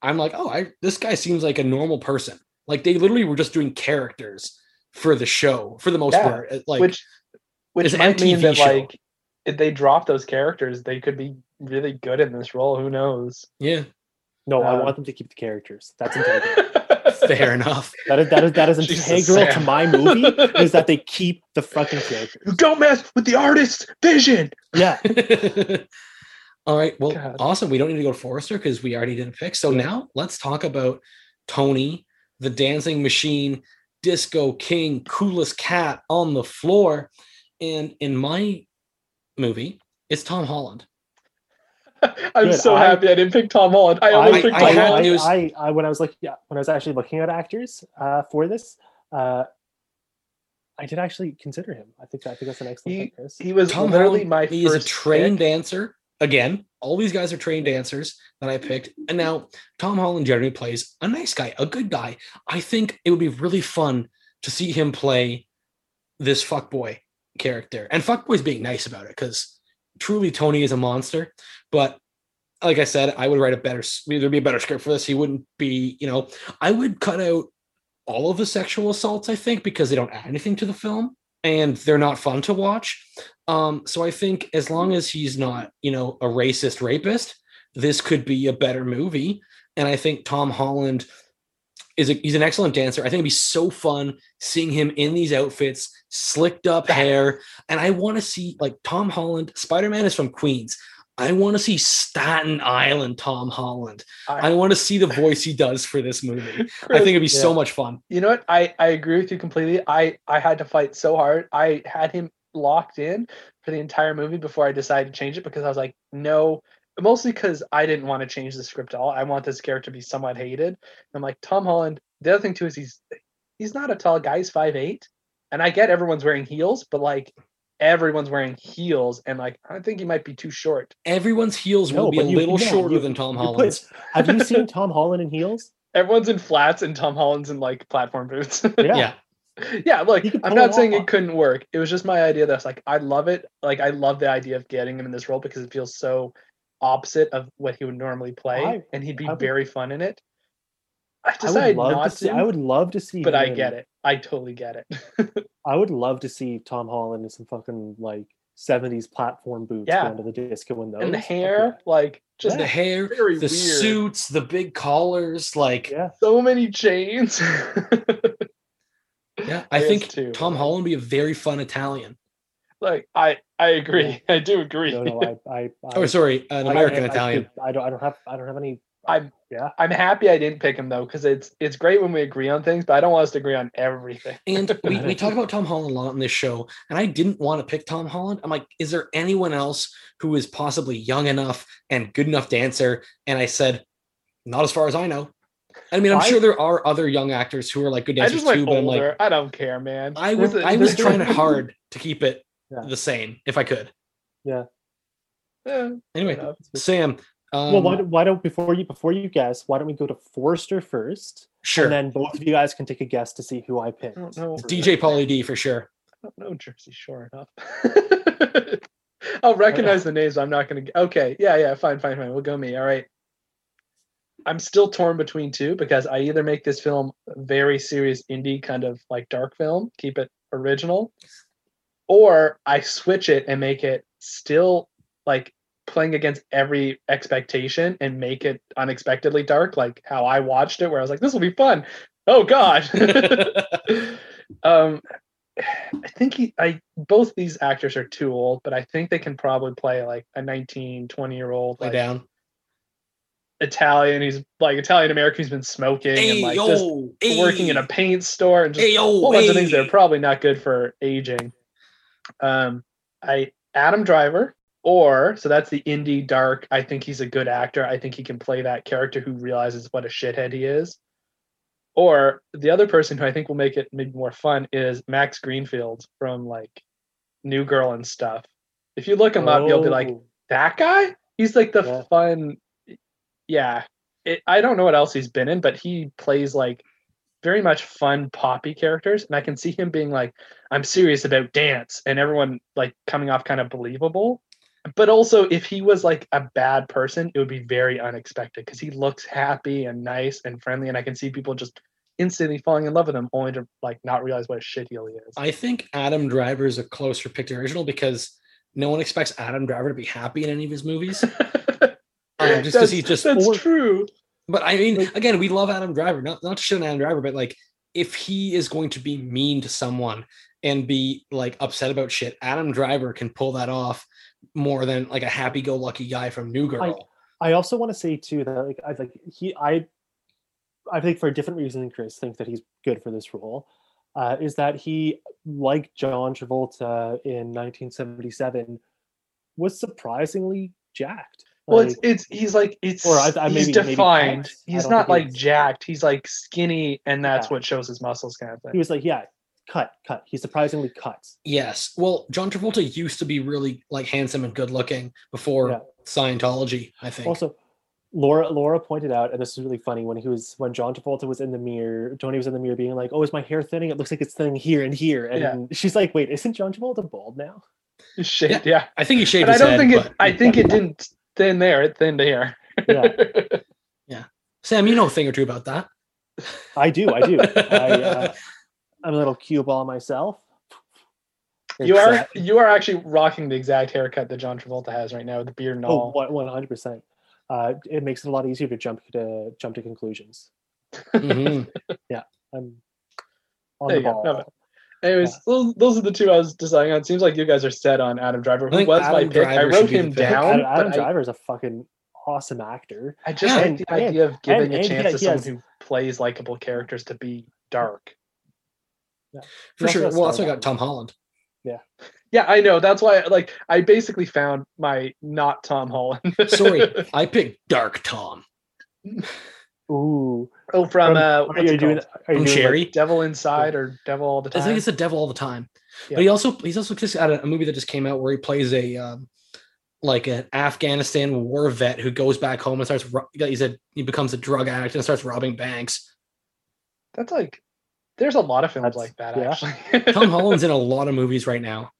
I'm like, oh, I this guy seems like a normal person. Like they literally were just doing characters for the show for the most Yeah, part. Uh, Like which which it's an MTV that show. like if they drop those characters, they could be really good in this role. Who knows? yeah, No, I Um, want them to keep the characters. That's integral. [laughs] fair enough. that is that is that is integral to my movie. [laughs] is that they keep the fucking characters? You don't mess with the artist's vision. Yeah. [laughs] All right. Well, God. awesome. We don't need to go to Forrester because we already did a pick. So now let's talk about Tony, the dancing machine, disco king, coolest cat on the floor. And in my movie, it's Tom Holland. [laughs] I'm Good, so I- happy I didn't pick Tom Holland. I almost I- picked I Tom had- Holland. it was- I, I when I was looking yeah, when I was actually looking at actors uh, for this, uh, I did actually consider him. I think I think that's an excellent He- pick, He was Tom literally Holland, my he is a trained pick. dancer. Again, all these guys are trained dancers that I picked. And now Tom Holland generally plays a nice guy, a good guy. I think it would be really fun to see him play this fuckboy character. And fuckboy's being nice about it because truly Tony is a monster. But like I said, I would write a better, there'd be a better script for this. He wouldn't be, you know, I would cut out all of the sexual assaults, I think, because they don't add anything to the film and they're not fun to watch. Um, so I think as long as he's not, you know, a racist rapist, this could be a better movie. And I think Tom Holland is a, he's an excellent dancer. I think it'd be so fun seeing him in these outfits, slicked up hair. And I want to see like Tom Holland, Spider-Man is from Queens. I want to see Staten Island Tom Holland. I want to see the voice he does for this movie. I [laughs] think it'd be so much fun. you know what? I I agree with you completely. I I had to fight so hard. I had him locked in for the entire movie before I decided to change it because I was like, no. Mostly because I didn't want to change the script at all. I want this character to be somewhat hated. I'm like Tom Holland. The other thing too is he's he's not a tall guy. He's five eight, and I get everyone's wearing heels, but like everyone's wearing heels, and like I think he might be too short. Everyone's heels No, will be a you- little no, shorter you- than Tom you put- Have you seen Tom Holland in heels? [laughs] Everyone's in flats, and Tom Holland's in like platform boots. [laughs] Yeah. yeah. yeah, look, I'm not it saying off. it couldn't work. It was just my idea that's like I love it. Like I love the idea of getting him in this role because it feels so opposite of what he would normally play, I- and he'd be would- very fun in it. I I would decided love not to to, see. I would love to see. but I get it. I totally get it. [laughs] I would love to see Tom Holland in some fucking like '70s platform boots Yeah. going to the disco in those. and the hair, like just the hair, very the weird. suits, the big collars, like Yeah. so many chains. [laughs] yeah. I I think too, Tom Holland would be a very fun Italian. Like I, I agree. [laughs] I do agree. No, no, I, [laughs] I, I Oh, sorry, uh, an American I- I Italian. I don't. I don't have. I don't have any. I'm, Yeah. I'm happy I didn't pick him though, because it's it's great when we agree on things, but I don't want us to agree on everything. And [laughs] we, we talk about Tom Holland a lot in this show, and I didn't want to pick Tom Holland. I'm like, is there anyone else who is possibly young enough and good enough dancer? And I said, not as far as I know. I mean, I'm I- sure there are other young actors who are like good I dancers just went too, but I'm like, I don't care, man. I was There's a- I was trying hard to keep it Yeah. the same if I could. Yeah, Anyway, enough. Sam. Um, well, why, don't- why don't before you before you guess? Why don't we go to Forrester first, sure. and then both of you guys can take a guess to see who I picked. I. DJ Pauly D for sure. I don't know Jersey Shore enough. [laughs] I'll recognize the names. I'm not gonna. Okay, yeah, yeah, fine, fine, fine. We'll go me. All right. I'm still torn between two because I either make this film very serious indie kind of like dark film, keep it original, or I switch it and make it still like playing against every expectation and make it unexpectedly dark, like how I watched it, where I was like, "This will be fun." Oh God. [laughs] um i think he i both these actors are too old but i think they can probably play like a 19 20 year old like, down. italian he's like italian american who's been smoking and like just yo, working in a paint store and just a yo, whole bunch of things that are probably not good for aging um i adam driver or so that's the indie dark i think he's a good actor i think he can play that character who realizes what a shithead he is or the other person who I think will make it maybe more fun is Max Greenfield from like New Girl and stuff. If you look him up, you'll be like, Oh, that guy? He's like the Yeah. fun. Yeah. It, I don't know what else he's been in, but he plays like very much fun poppy characters. And I can see him being like, I'm serious about dance and everyone like coming off kind of believable. But also, if he was like a bad person, it would be very unexpected because he looks happy and nice and friendly. And I can see people just instantly falling in love with him only to like not realize what a shitheel he is. I think Adam Driver is a closer pick to original because no one expects Adam Driver to be happy in any of his movies. [laughs] Um, just 'cause that's, he's just that's or- true. But I mean, Like- again, we love Adam Driver. Not not to shit on Adam Driver, but like if he is going to be mean to someone and be like upset about shit, Adam Driver can pull that off more than like a happy-go-lucky guy from New Girl. I also want to say too that like I like he I I think for a different reason than Chris thinks that he's good for this role. Uh, is that he like John Travolta in 1977 was surprisingly jacked. Well, it's it's he's like it's Or I- I he's maybe- maybe defined. cut. He's don't like he's- jacked. He's like skinny, and that's Yeah. what shows his muscles, kind of thing. he was like, yeah, cut, cut. He surprisingly cuts. yes. Well, John Travolta used to be really like handsome and good-looking before Yeah. Scientology. I think. Also, Laura Laura pointed out, and this is really funny when he was when John Travolta was in the mirror, Tony was in the mirror being like, "Oh, is my hair thinning? It looks like it's thinning here and here." And Yeah. she's like, "Wait, isn't John Travolta bald now?" Shit, yeah. I think he shaved And I don't head. think it. I think it didn't thin there. It thinned here. Yeah. [laughs] Yeah. Sam, you know a thing or two about that. I do, I do. I, uh, [laughs] I'm a little cue ball myself. you are uh, you are actually rocking the exact haircut that John Travolta has right now with the beard and oh, all. one hundred percent. Uh, it makes it a lot easier to jump to jump to conclusions. [laughs] Mhm. I'm on There the ball. No, but- Anyways, those, those are the two I was deciding on. It Seems like you guys are set on Adam Driver, I who think was my Adam pick. I wrote should be the him down, Adam, Adam Driver is a fucking awesome actor. I just Yeah, like and- the and- idea of giving and- a chance to someone has- who plays likable characters to be dark. He For sure. Well, that's why I got Tom Holland. Yeah. Yeah, I know. That's why, like, I basically found my not Tom Holland. Sorry, [laughs] I picked Dark Tom. [laughs] Ooh. Oh, from, From- uh, Are you doing? Are you From doing, like, Cherry. Devil Inside or Devil All the Time? I think it's the devil all the time. Yeah. But he also he's also just at a, a movie that just came out where he plays a um, like an Afghanistan war vet who goes back home and starts ro- he's a he becomes a drug addict and starts robbing banks. That's like, there's a lot of films That's- like that yeah. actually. Tom Holland's in a [laughs] lot of movies right now.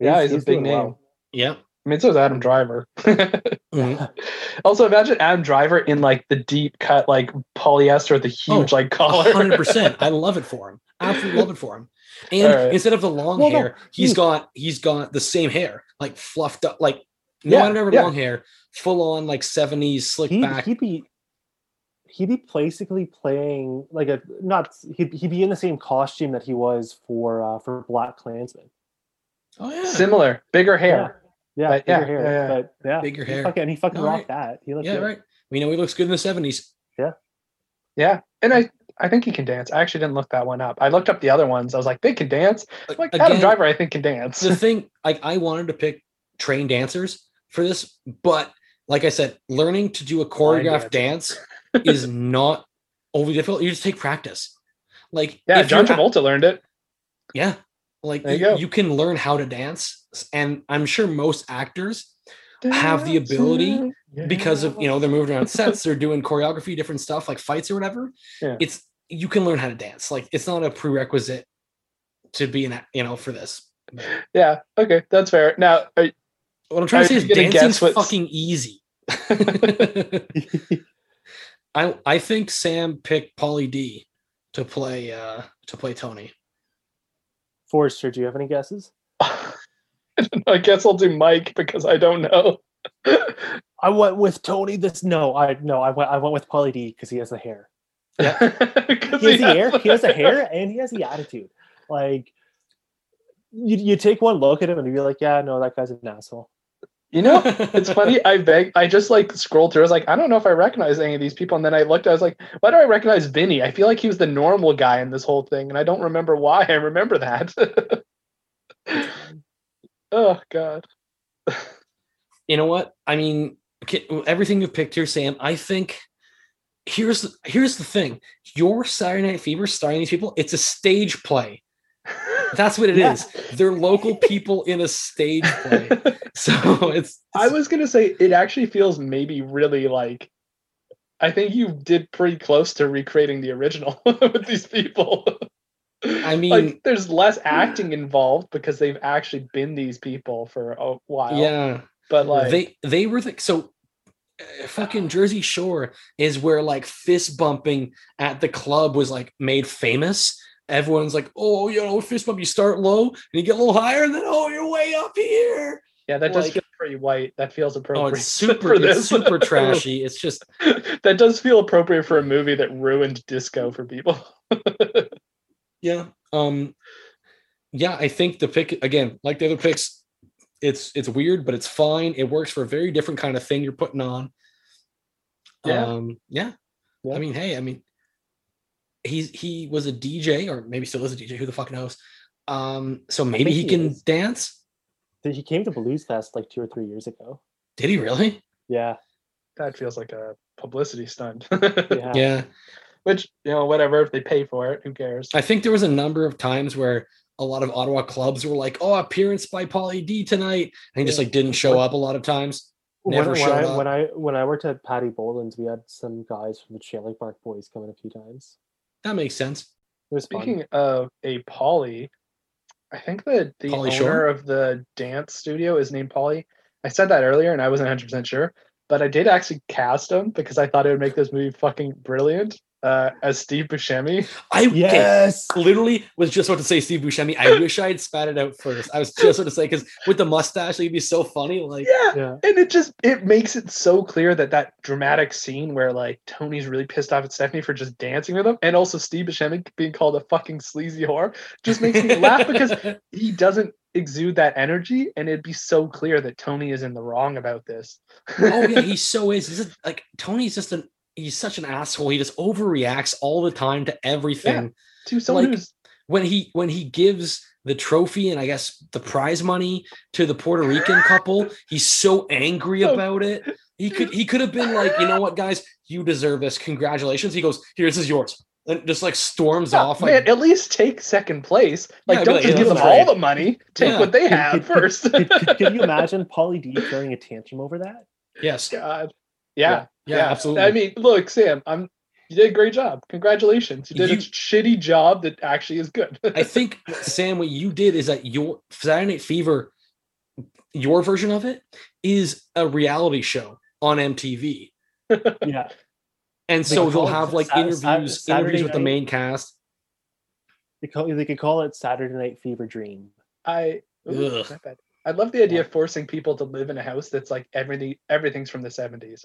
Yeah, he's a big name. well. Yeah. I mean, so is Adam Driver. Mhm. [laughs] also, imagine Adam Driver in like the deep cut, like polyester with the huge Oh, like collar. hundred percent. I love it for him. Absolutely love it for him. And All right. instead of the long Well, hair, he's he- got he's got the same hair, like fluffed up, like no Yeah, Adam Driver yeah. long hair, full on like seventies slick He'd, back. he'd be he'd be basically playing like a not he'd, he'd be in the same costume that he was for uh for Black Klansman. oh yeah, Similar, bigger hair. Yeah, But bigger yeah, hair. yeah, yeah. But yeah, Bigger he hair. Fucking, and he fucking All rocked that. He looked yeah, good. right. We know he looks good in the seventies. Yeah, yeah, and I I think he can dance. I actually didn't look that one up. I looked up the other ones. I was like, they can dance. Like Adam Again, Driver, I think can dance. the [laughs] thing, like I wanted to pick trained dancers for this, but like I said, learning to do a choreographed dance [laughs] is not overly difficult. You just take practice. Like yeah, John Travolta learned it. Yeah. Like you you, you can learn how to dance. And I'm sure most actors have the ability because of you know they're moving around [laughs] sets, they're doing choreography, different stuff like fights or whatever. Yeah. It's you can learn how to dance. Like it's not a prerequisite to be in that you know for this. Yeah, okay, that's fair. Now, are, What I'm trying to Are say is gonna dancing's guess fucking easy. [laughs] [laughs] I I think Sam picked Pauly D to play uh to play Tony. Forrester, do you have any guesses? [laughs] I guess I'll do Mike because I don't know. [laughs] I went with Tony. This no, I no, I went I went with Pauly D because he has the hair. [laughs] Yeah, He has the hair. He has the hair, and he has the attitude. Like you, you take one look at him and you'd be like, yeah, no, that guy's an asshole. You know, it's funny. [laughs] I beg. I just like scrolled through. I was like, I don't know if I recognize any of these people. And then I looked. I was like, why do I recognize Vinny? I feel like he was the normal guy in this whole thing, and I don't remember why. I remember that. [laughs] oh God. you know what? I mean, everything you've picked here, Sam. I think here's here's the thing: your Saturday Night Fever starring these people. It's a stage play. [laughs] That's what it is. Yeah. They're local people in a stage play. [laughs] So it's. I was gonna say it actually feels maybe really like. I think you did pretty close to recreating the original [laughs] with these people. I mean- like, there's less acting involved because they've actually been these people for a while. yeah. but like, they they were the so uh, fucking Jersey Shore is where like fist bumping at the club was like made famous. Everyone's like, oh, you know, fist bump. You start low and you get a little higher, and then oh, you're way up here. yeah, that does like- feel pretty white. That feels appropriate. Oh, it's [laughs] super, it's super trashy. It's just [laughs] that does feel appropriate for a movie that ruined disco for people. [laughs] yeah, um, yeah. I think the pick again, like the other picks, it's it's weird, but it's fine. It works for a very different kind of thing you're putting on. Yeah. Um, yeah. Yeah. I mean, hey, I mean, he's he was a DJ, or maybe still is a DJ. Who the fuck knows? Um, so maybe he, he can is. dance. He came to Blues Fest like two or three years ago. Did he really? Yeah, that feels like a publicity stunt. [laughs] yeah. Yeah. Which, you know, whatever. If they pay for it, who cares? I think there was a number of times where a lot of Ottawa clubs were like, "Oh, appearance by Pauly D tonight," and he just like didn't show up a lot of times. Never when, when I, up. when I when I worked at Patty Boland's, we had some guys from the Shelly Park Boys come in a few times. That makes sense. It was fun. Speaking of a Polly, I think that the Pauly owner Shore? of the dance studio is named Polly. I said that earlier and I wasn't 100% sure, but I did actually cast him because I thought it would make this movie fucking brilliant uh, as Steve Buscemi. I okay, Yes. literally was just about to say Steve Buscemi. I wish I had spat it out first. I was just about to say because with the mustache, he'd be so funny. Like, Yeah. Yeah. And it just it makes it so clear that that dramatic scene where like Tony's really pissed off at Stephanie for just dancing with him, and also Steve Buscemi being called a fucking sleazy whore, just makes me laugh because [laughs] he doesn't exude that energy, and it'd be so clear that Tony is in the wrong about this. oh yeah, he [laughs] so is. He's just, like Tony's just an he's such an asshole. He just overreacts all the time to everything. Yeah, to someone like- who's When he when he gives the trophy and I guess the prize money to the Puerto Rican couple, he's so angry about it. He [laughs] could he could have been like, you know what, guys, you deserve this. Congratulations. He goes, here, this is yours. And just like storms Yeah, off. man, Like, at least take second place. Like, Yeah, don't but just give them doesn't all the money. Take Yeah. what they have first. can could, could you [laughs] imagine Pauly D throwing a tantrum over that? yes. God. Yeah, Yeah, absolutely. I mean, look, Sam, I'm you did a great job. Congratulations. You did a shitty job that actually is good. I [laughs] think Sam, what you did is that your Saturday Night Fever, your version of it, is a reality show on MTV. Yeah, [laughs] And so call they'll have like Sat- Sat- interviews, Saturday interviews with the main cast. they call they could call it Saturday Night Fever Dream. I ooh, Ugh. not bad. I love the idea of forcing people to live in a house that's like everything everything's from the 70s.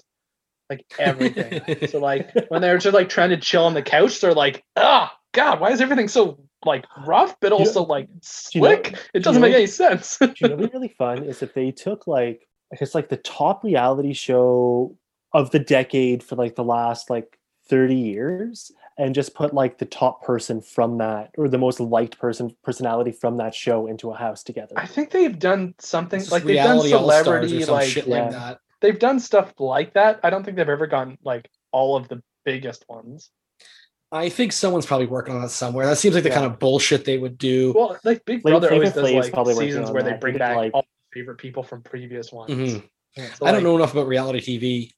Like everything. so like when they're just like trying to chill on the couch, they're like, ah, God, why is everything so like rough, but You know- also like you know- slick? it doesn't know- make any sense. Do you know what'd be really fun is if they took like it's like the top reality show of the decade for like the last like 30 years and just put like the top person from that or the most liked person personality from that show into a house together. I think they've done something It's like they've done Reality celebrity like shit yeah. like that. They've done stuff like that. I don't think they've ever gone like all of the biggest ones. I think someone's probably working on that somewhere. That seems like the Yeah. kind of bullshit they would do. Well, like Big Flav- Brother always Flavor does like probably working seasons where they that. He bring did, back like- all the favorite people from previous ones. Mhm. So, I don't know enough about reality TV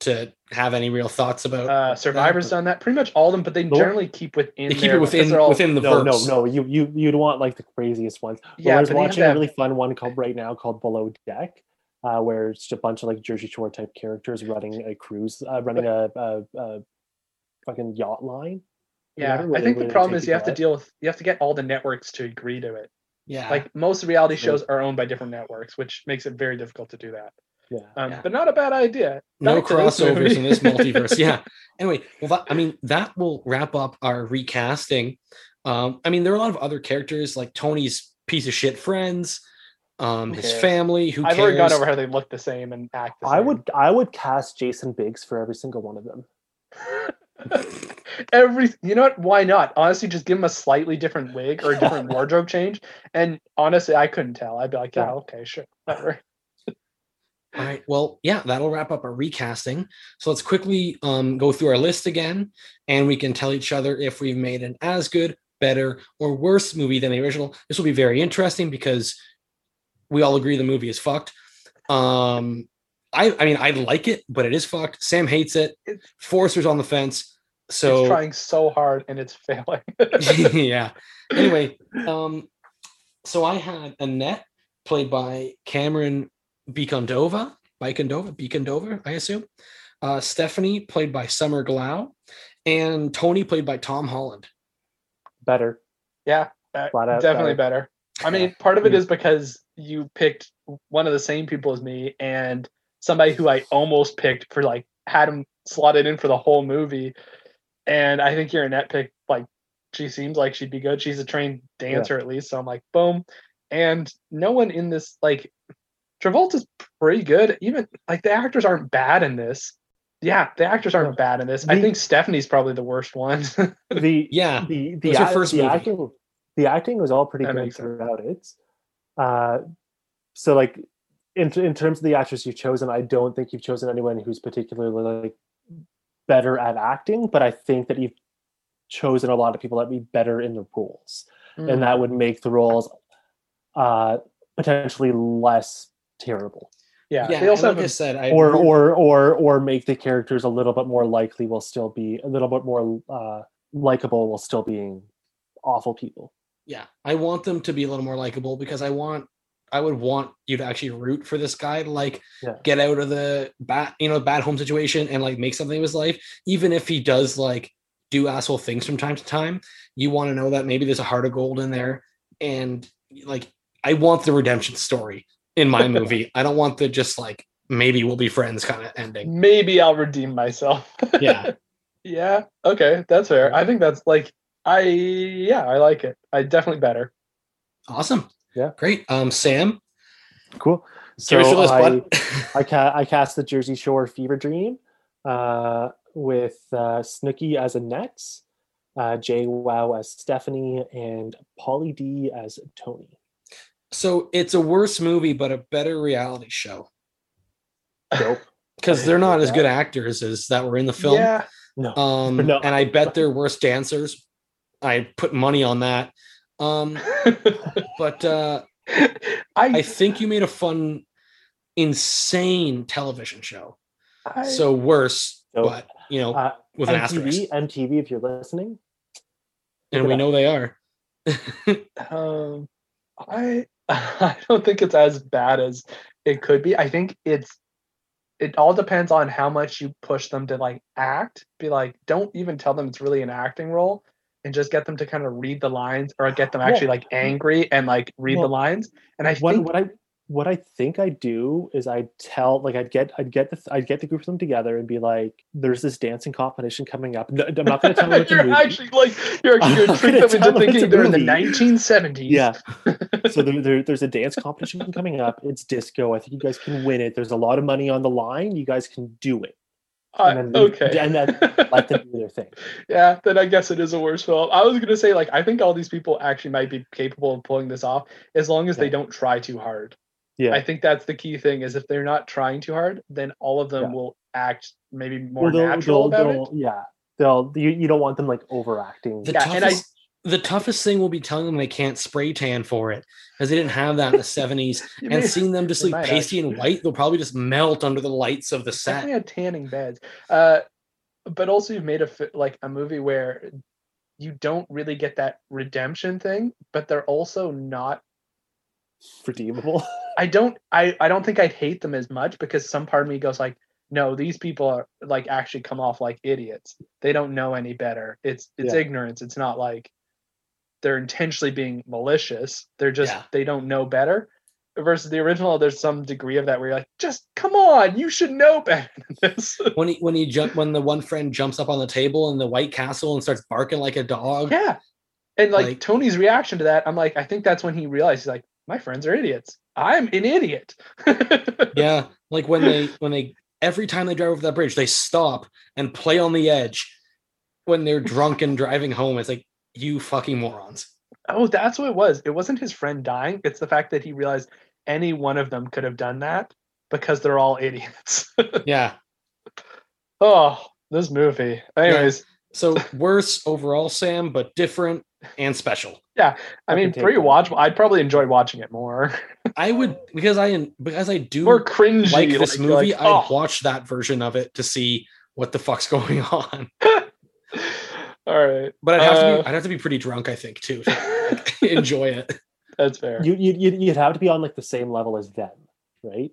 to have any real thoughts about. Uh, Survivor's done that. Pretty much all of them, but they Nope. generally keep within. they keep there it within all- within the no, no, verse. no. You you you'd want like the craziest ones. Yeah, I was but have watching a really fun one called right now called Below Deck, uh, where it's just a bunch of like Jersey Shore type characters running a cruise, uh, running a, a, a fucking yacht line. Yeah, where I think the problem is you have to deal with you have to get all the networks to agree to it. Yeah. Like most reality shows are owned by different networks, which makes it very difficult to do that. Yeah. Um, Yeah. But not a bad idea. no Back to this crossovers movie. in this [laughs] multiverse. Yeah. Anyway, well, that, I mean, that will wrap up our recasting. Um, I mean, there are a lot of other characters like Tony's piece of shit friends, um, his family. Who I've cares? already gone over how they look the same and act the same. I would I would cast Jason Biggs for every single one of them. [laughs] Every, you know what? Why not? Honestly, just give him a slightly different wig or a different [laughs] wardrobe change. And honestly, I couldn't tell. I'd be like, yeah, Yeah. okay, sure, whatever. [laughs] All right. Well, yeah, that'll wrap up our recasting. So let's quickly um, go through our list again, and we can tell each other if we've made an as good, better, or worse movie than the original. This will be very interesting because we all agree the movie is fucked. Um, I, I mean, I like it, but it is fucked. Sam hates it. It's- Forrester's on the fence. it's So trying so hard and it's failing. [laughs] [laughs] yeah. Anyway, um, so I had Annette played by Camren Bicondova, Bicondova, Bicondova, I assume. Uh, Stephanie played by Summer Glau, and Tony played by Tom Holland. Better. yeah, uh, definitely better. I mean, part of it is because you picked one of the same people as me and somebody who I almost picked for like had him slotted in for the whole movie. And I think your Annette pick, like, she seems like she'd be good. She's a trained dancer at least. So I'm like, boom. And no one in this, like, Travolta's pretty good. Even like the actors aren't bad in this. Yeah, the actors aren't No. bad in this. I think Stephanie's probably the worst one. [laughs] The Yeah. the the, was her first the movie. acting the acting was all pretty That good throughout it. Uh, so like in in terms of the actress you've chosen, I don't think you've chosen anyone who's particularly like better at acting, but I think that you've chosen a lot of people that be better in the roles, Hmm. and that would make the roles uh, potentially less terrible, yeah, Yeah. they also and have like said, I or or or or make the characters a little bit more likely will still be a little bit more uh, likable while still being awful people. Yeah, I want them to be a little more likable because I want I would want you to actually root for this guy to like Yeah. get out of the bad you know bad home situation and like make something of his life, even if he does like do asshole things from time to time. You want to know that maybe there's a heart of gold in there, and like I want the redemption story in my [laughs] movie. I don't want the just like maybe we'll be friends kind of ending. maybe I'll redeem myself. Yeah, [laughs] yeah. Okay, that's fair. I think that's like I yeah, I like it. I definitely better. awesome. Yeah. great. Um, Sam, Cool. give us your list, I. I, ca- I cast the Jersey Shore Fever Dream uh, with uh, Snooki as Annette, uh, JWoww as Stephanie, and Pauly D as Tony. So it's a worse movie, but a better reality show. Dope. because [laughs] they're not as good actors as that were in the film. Yeah. No. Um, [laughs] No. and I bet they're worse dancers. I put money on that. Um, [laughs] but uh, I I, think you made a fun, insane television show. I So worse, So, but you know, uh, with an asterisk, MTV, MTV, if you're listening, and we know they are. [laughs] um I [laughs] I don't think it's as bad as it could be. I think it's it all depends on how much you push them to like act. Be like, don't even tell them it's really an acting role and just get them to kind of read the lines or get them Well, actually like angry and like read well, the lines. And I what think what I what I think I do is I tell like I'd get I'd get the I'd get the group of them together and be like, "There's this dancing competition coming up." No, I'm not going to tell them it's [laughs] you're actually like you're I'm actually gonna not trick gonna them into thinking they're in the 1970s. Yeah. [laughs] so there, there, there's a dance competition coming up. It's disco. I think you guys can win it. There's a lot of money on the line. You guys can do it. Uh, and then leave- okay. and then [laughs] Let them do their thing. yeah, then I guess it is a worse film. I was gonna say like I think all these people actually might be capable of pulling this off as long as they don't try too hard. Yeah. I think that's the key thing is if they're not trying too hard, then all of them Yeah. will act maybe more Well, they'll- natural they'll- about they'll- Yeah. They'll you, you don't want them like overacting. The Yeah, and I- toughest, the toughest thing will be telling them they can't spray tan for it because they didn't have that in the [laughs] seventies. and may- seeing them just like might pasty and white, they'll probably just melt under the lights of the definitely set. had tanning beds. Uh, but also you've made a fi- like a movie where you don't really get that redemption thing, but they're also not redeemable. [laughs] I don't I I don't think I'd hate them as much because some part of me goes like, no, these people are like actually come off like idiots. They don't know any better. It's it's Yeah. ignorance. It's not like they're intentionally being malicious. They're just Yeah. they don't know better. Versus the original, there's some degree of that where you're like, just come on, you should know better than this. [laughs] When he when he jump when the one friend jumps up on the table in the White Castle and starts barking like a dog. yeah. And like, Like- Tony's reaction to that, I'm like, I think that's when he realized he's like, my friends are idiots. I'm an idiot. [laughs] Yeah, like when they when they every time they drive over that bridge, they stop and play on the edge when they're drunk and driving home. It's like you fucking morons. Oh, that's what it was. It wasn't his friend dying. It's the fact that he realized any one of them could have done that because they're all idiots. [laughs] Yeah. oh, this movie. Anyways, So [laughs] worse overall, Sam, but different and special. I I mean, can take pretty that. watchable. I'd probably enjoy watching it more. [laughs] I would because I because I do more cringy. like this you're movie. like, I'd oh. watch that version of it to see what the fuck's going on. All right. But I'd have to Uh, be I'd have to be pretty drunk, I think, too. to like, [laughs] [laughs] enjoy it. That's fair. you you you'd, you'd have to be on like the same level as them, right?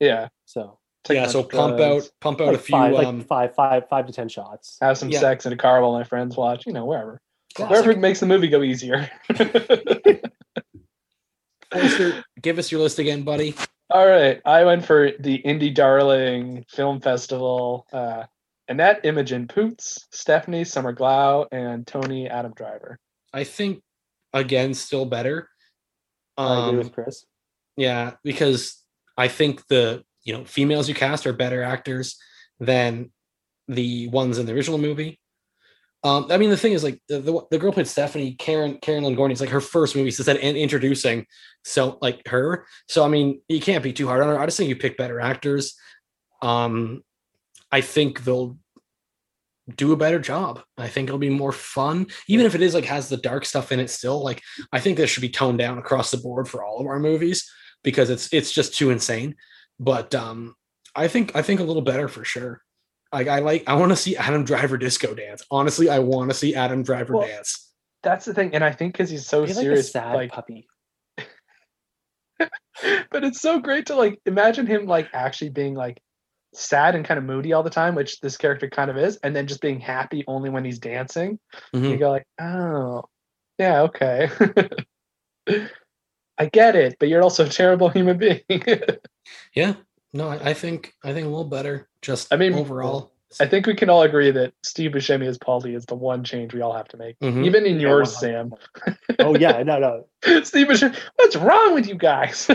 yeah. So Take yeah, enough so pump drugs, out pump out like a few five, um like five, five, five to ten shots. Have some yeah. sex in a car while my friends watch. You know, wherever. classic. Wherever makes the movie go easier. [laughs] Forrester, give us your list again, buddy. All right, I went for the Indie Darling Film Festival. Uh, Annette Imogen Poots, Stephanie Summer Glau, and Tony Adam Driver. I think again still better. I agree Um, with Chris. yeah, because I think the you know females you cast are better actors than the ones in the original movie. Um, I mean, the thing is, like the, the, the girl played Stephanie Karen Karen Lynn Gorney. It's like her first movie, so said in, introducing, so like her. So I mean, you can't be too hard on her. I just think you pick better actors. Um, I think they'll do a better job. I think it'll be more fun, even if it is like has the dark stuff in it. Still, like I think this should be toned down across the board for all of our movies because it's it's just too insane. But um, I think I think a little better for sure. Like I like I want to see Adam Driver disco dance. Honestly, I want to see Adam Driver Well, dance. That's the thing, and I think because he's so Be like a serious, sad like, [laughs] puppy. but it's so great to like imagine him like actually being like sad and kind of moody all the time, which this character kind of is, and then just being happy only when he's dancing. Mhm. You go like, oh, yeah, okay. [laughs] I get it, but you're also a terrible [laughs] human being. Yeah, no, I, I think I think a little better. Just I mean, overall, I think we can all agree that Steve Buscemi as Paulie is the one change we all have to make. Mhm. Even in Yeah, yours, 100%. Sam. Oh yeah, no, no. [laughs] Steve Buscemi, what's wrong with you guys?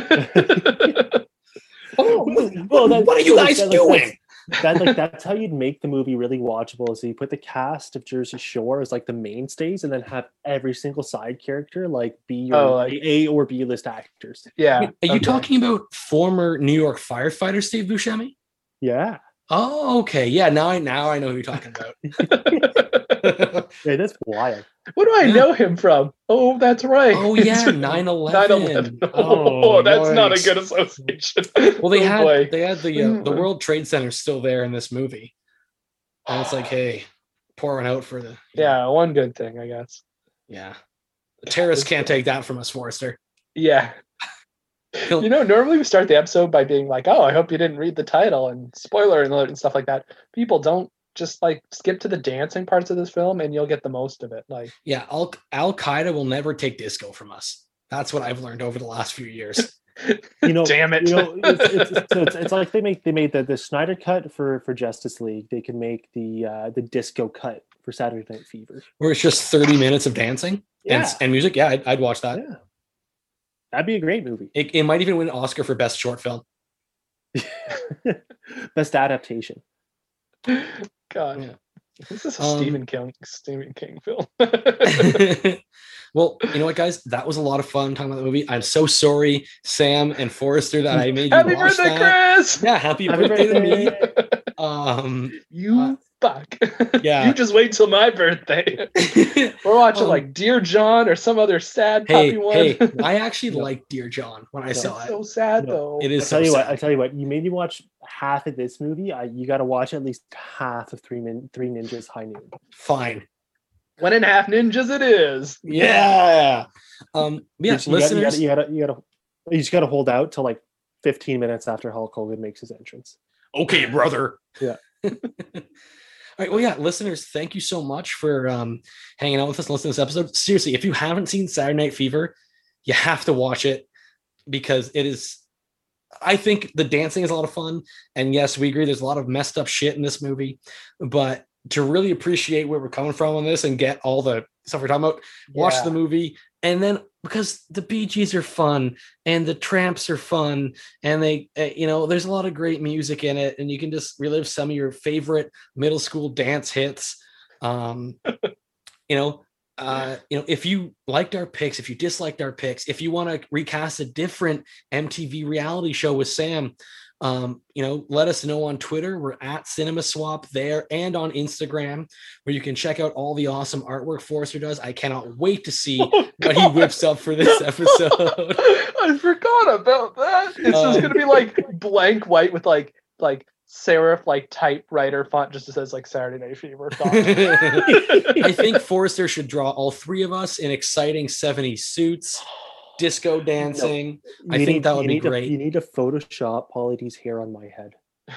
Oh, Well, that- what are you like, guys that- doing? that's- That like that's how you'd make the movie really watchable. So you put the cast of Jersey Shore as like the mainstays, and then have every single side character like be your Oh, like- A or B list actors. yeah. Are you talking about former New York firefighter Steve Buscemi? Yeah. Oh, okay. Yeah, now I now I know who you're talking about. [laughs] Yeah, that's wild. What do I Yeah. know him from? Oh, that's right. oh yeah, [laughs] 9-11. 9/11. [laughs] Oh, Oh, that's not a good association. Well, they [laughs] Oh, had boy. they had the uh, the Mm. World Trade Center still there in this movie, and it's like, hey, pour one out for the yeah, one good thing, I guess. yeah. The terrorists can't take that from us, Forrester. Yeah. You know, normally we start the episode by being like, "Oh, I hope you didn't read the title and spoiler alert and stuff like that." People don't just like skip to the dancing parts of this film, and you'll get the most of it. Like, Yeah, Al Al Qaeda will never take disco from us. That's what I've learned over the last few years. [laughs] You know, damn it! you know, it's, it's, it's, so it's, it's like they make they made the, the Snyder cut for for Justice League. They can make the uh, the disco cut for Saturday Night Fever. Where it's just thirty minutes of dancing and, and music. Yeah, I'd, I'd watch that. yeah, that'd be a great movie. It, it might even win an Oscar for best short film. [laughs] Best adaptation. [laughs] God, Yeah. this is a Um, Stephen King Stephen King film. [laughs] [laughs] well, you know what, guys? That was a lot of fun talking about the movie. I'm so sorry, Sam and Forrester, that I made you Happy watch birthday, that. Chris! Yeah, happy, Happy birthday, to me. Um, You Uh, fuck. [laughs] yeah. you just wait till my birthday. [laughs] We're watching Um, like Dear John or some other sad hey, puppy one. hey, [laughs] I actually No. liked Dear John when I No. saw It's it. so sad No, though. It is. I is tell so you what. I tell you what. You made me watch half of this movie. I, you got to watch at least half of Three Min, Three Ninjas High Noon. Fine. One and a half ninjas it is. Yeah. Um, yeah, you gotta- listeners. you gotta, you gotta, you gotta, you just gotta hold out till like 15 minutes after Hulk Hogan makes his entrance. okay, brother. Yeah. All right. Well, yeah, listeners, thank you so much for um, hanging out with us and listening to this episode. Seriously, if you haven't seen Saturday Night Fever, you have to watch it because it is. I think the dancing is a lot of fun, and yes, we agree. There's a lot of messed up shit in this movie, but to really appreciate where we're coming from on this and get all the stuff we're talking about, watch Yeah. the movie and then because the Bee Gees are fun and the Trammps are fun and they uh, you know there's a lot of great music in it and you can just relive some of your favorite middle school dance hits. Um [laughs] you know uh you know if you liked our picks if you disliked our picks if you want to recast a different MTV reality show with Sam um you know let us know on Twitter we're at Cinema Swap there and on Instagram where you can check out all the awesome artwork Forrester does I cannot wait to see Oh, what he whips up for this [laughs] episode. I forgot about that. It's just Um, gonna be like blank white with like like serif like typewriter font just says like Saturday Night Fever [laughs] font. I think Forrester should draw all three of us in exciting 70s suits, [laughs] disco dancing. I You think that would be need to- great. you need to Photoshop Pauly D's hair on my head. [laughs]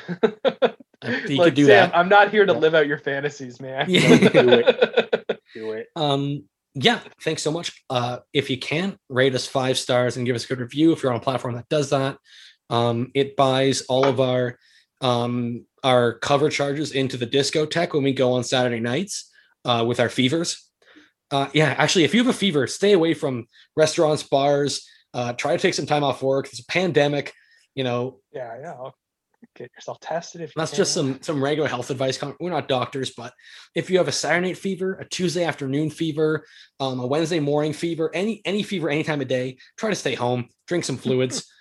I think you Look, could do Sam, that. I'm not here to Yeah. live out your fantasies, man. Yeah. [laughs] [laughs] Do it. Um, yeah, thanks so much. Uh, if you can, rate us five stars and give us a good review if you're on a platform that does that. Um, it buys all of our um our cover charges into the discotheque when we go on Saturday nights uh with our fevers. Uh yeah, actually, if you have a fever, stay away from restaurants, bars, uh try to take some time off work. It's a pandemic, you know, yeah, yeah. Get yourself tested if you that's can. just some some regular health advice. We're not doctors, but if you have a Saturday night fever, a Tuesday afternoon fever, um, a Wednesday morning fever, any any fever any time of day, try to stay home, drink some fluids. [laughs]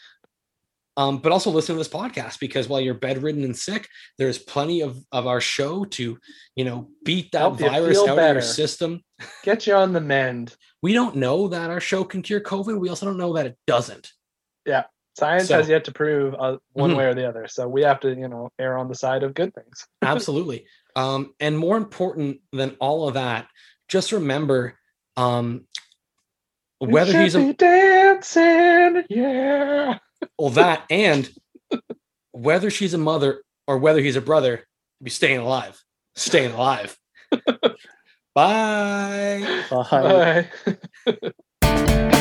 Um, but also listen to this podcast because while you're bedridden and sick, there's plenty of, of our show to, you know, beat that Help virus out of your system. Get you on the mend. We don't know that our show can cure COVID. We also don't know that it doesn't. Yeah. Science So- has yet to prove uh, one Mhm. way or the other. So we have to, you know, err on the side of good things. [laughs] absolutely um and more important than all of that just remember um whether he's a dancing, yeah. well that and whether she's a mother or whether he's a brother be staying alive staying alive Bye. Bye. Bye. [laughs] [laughs]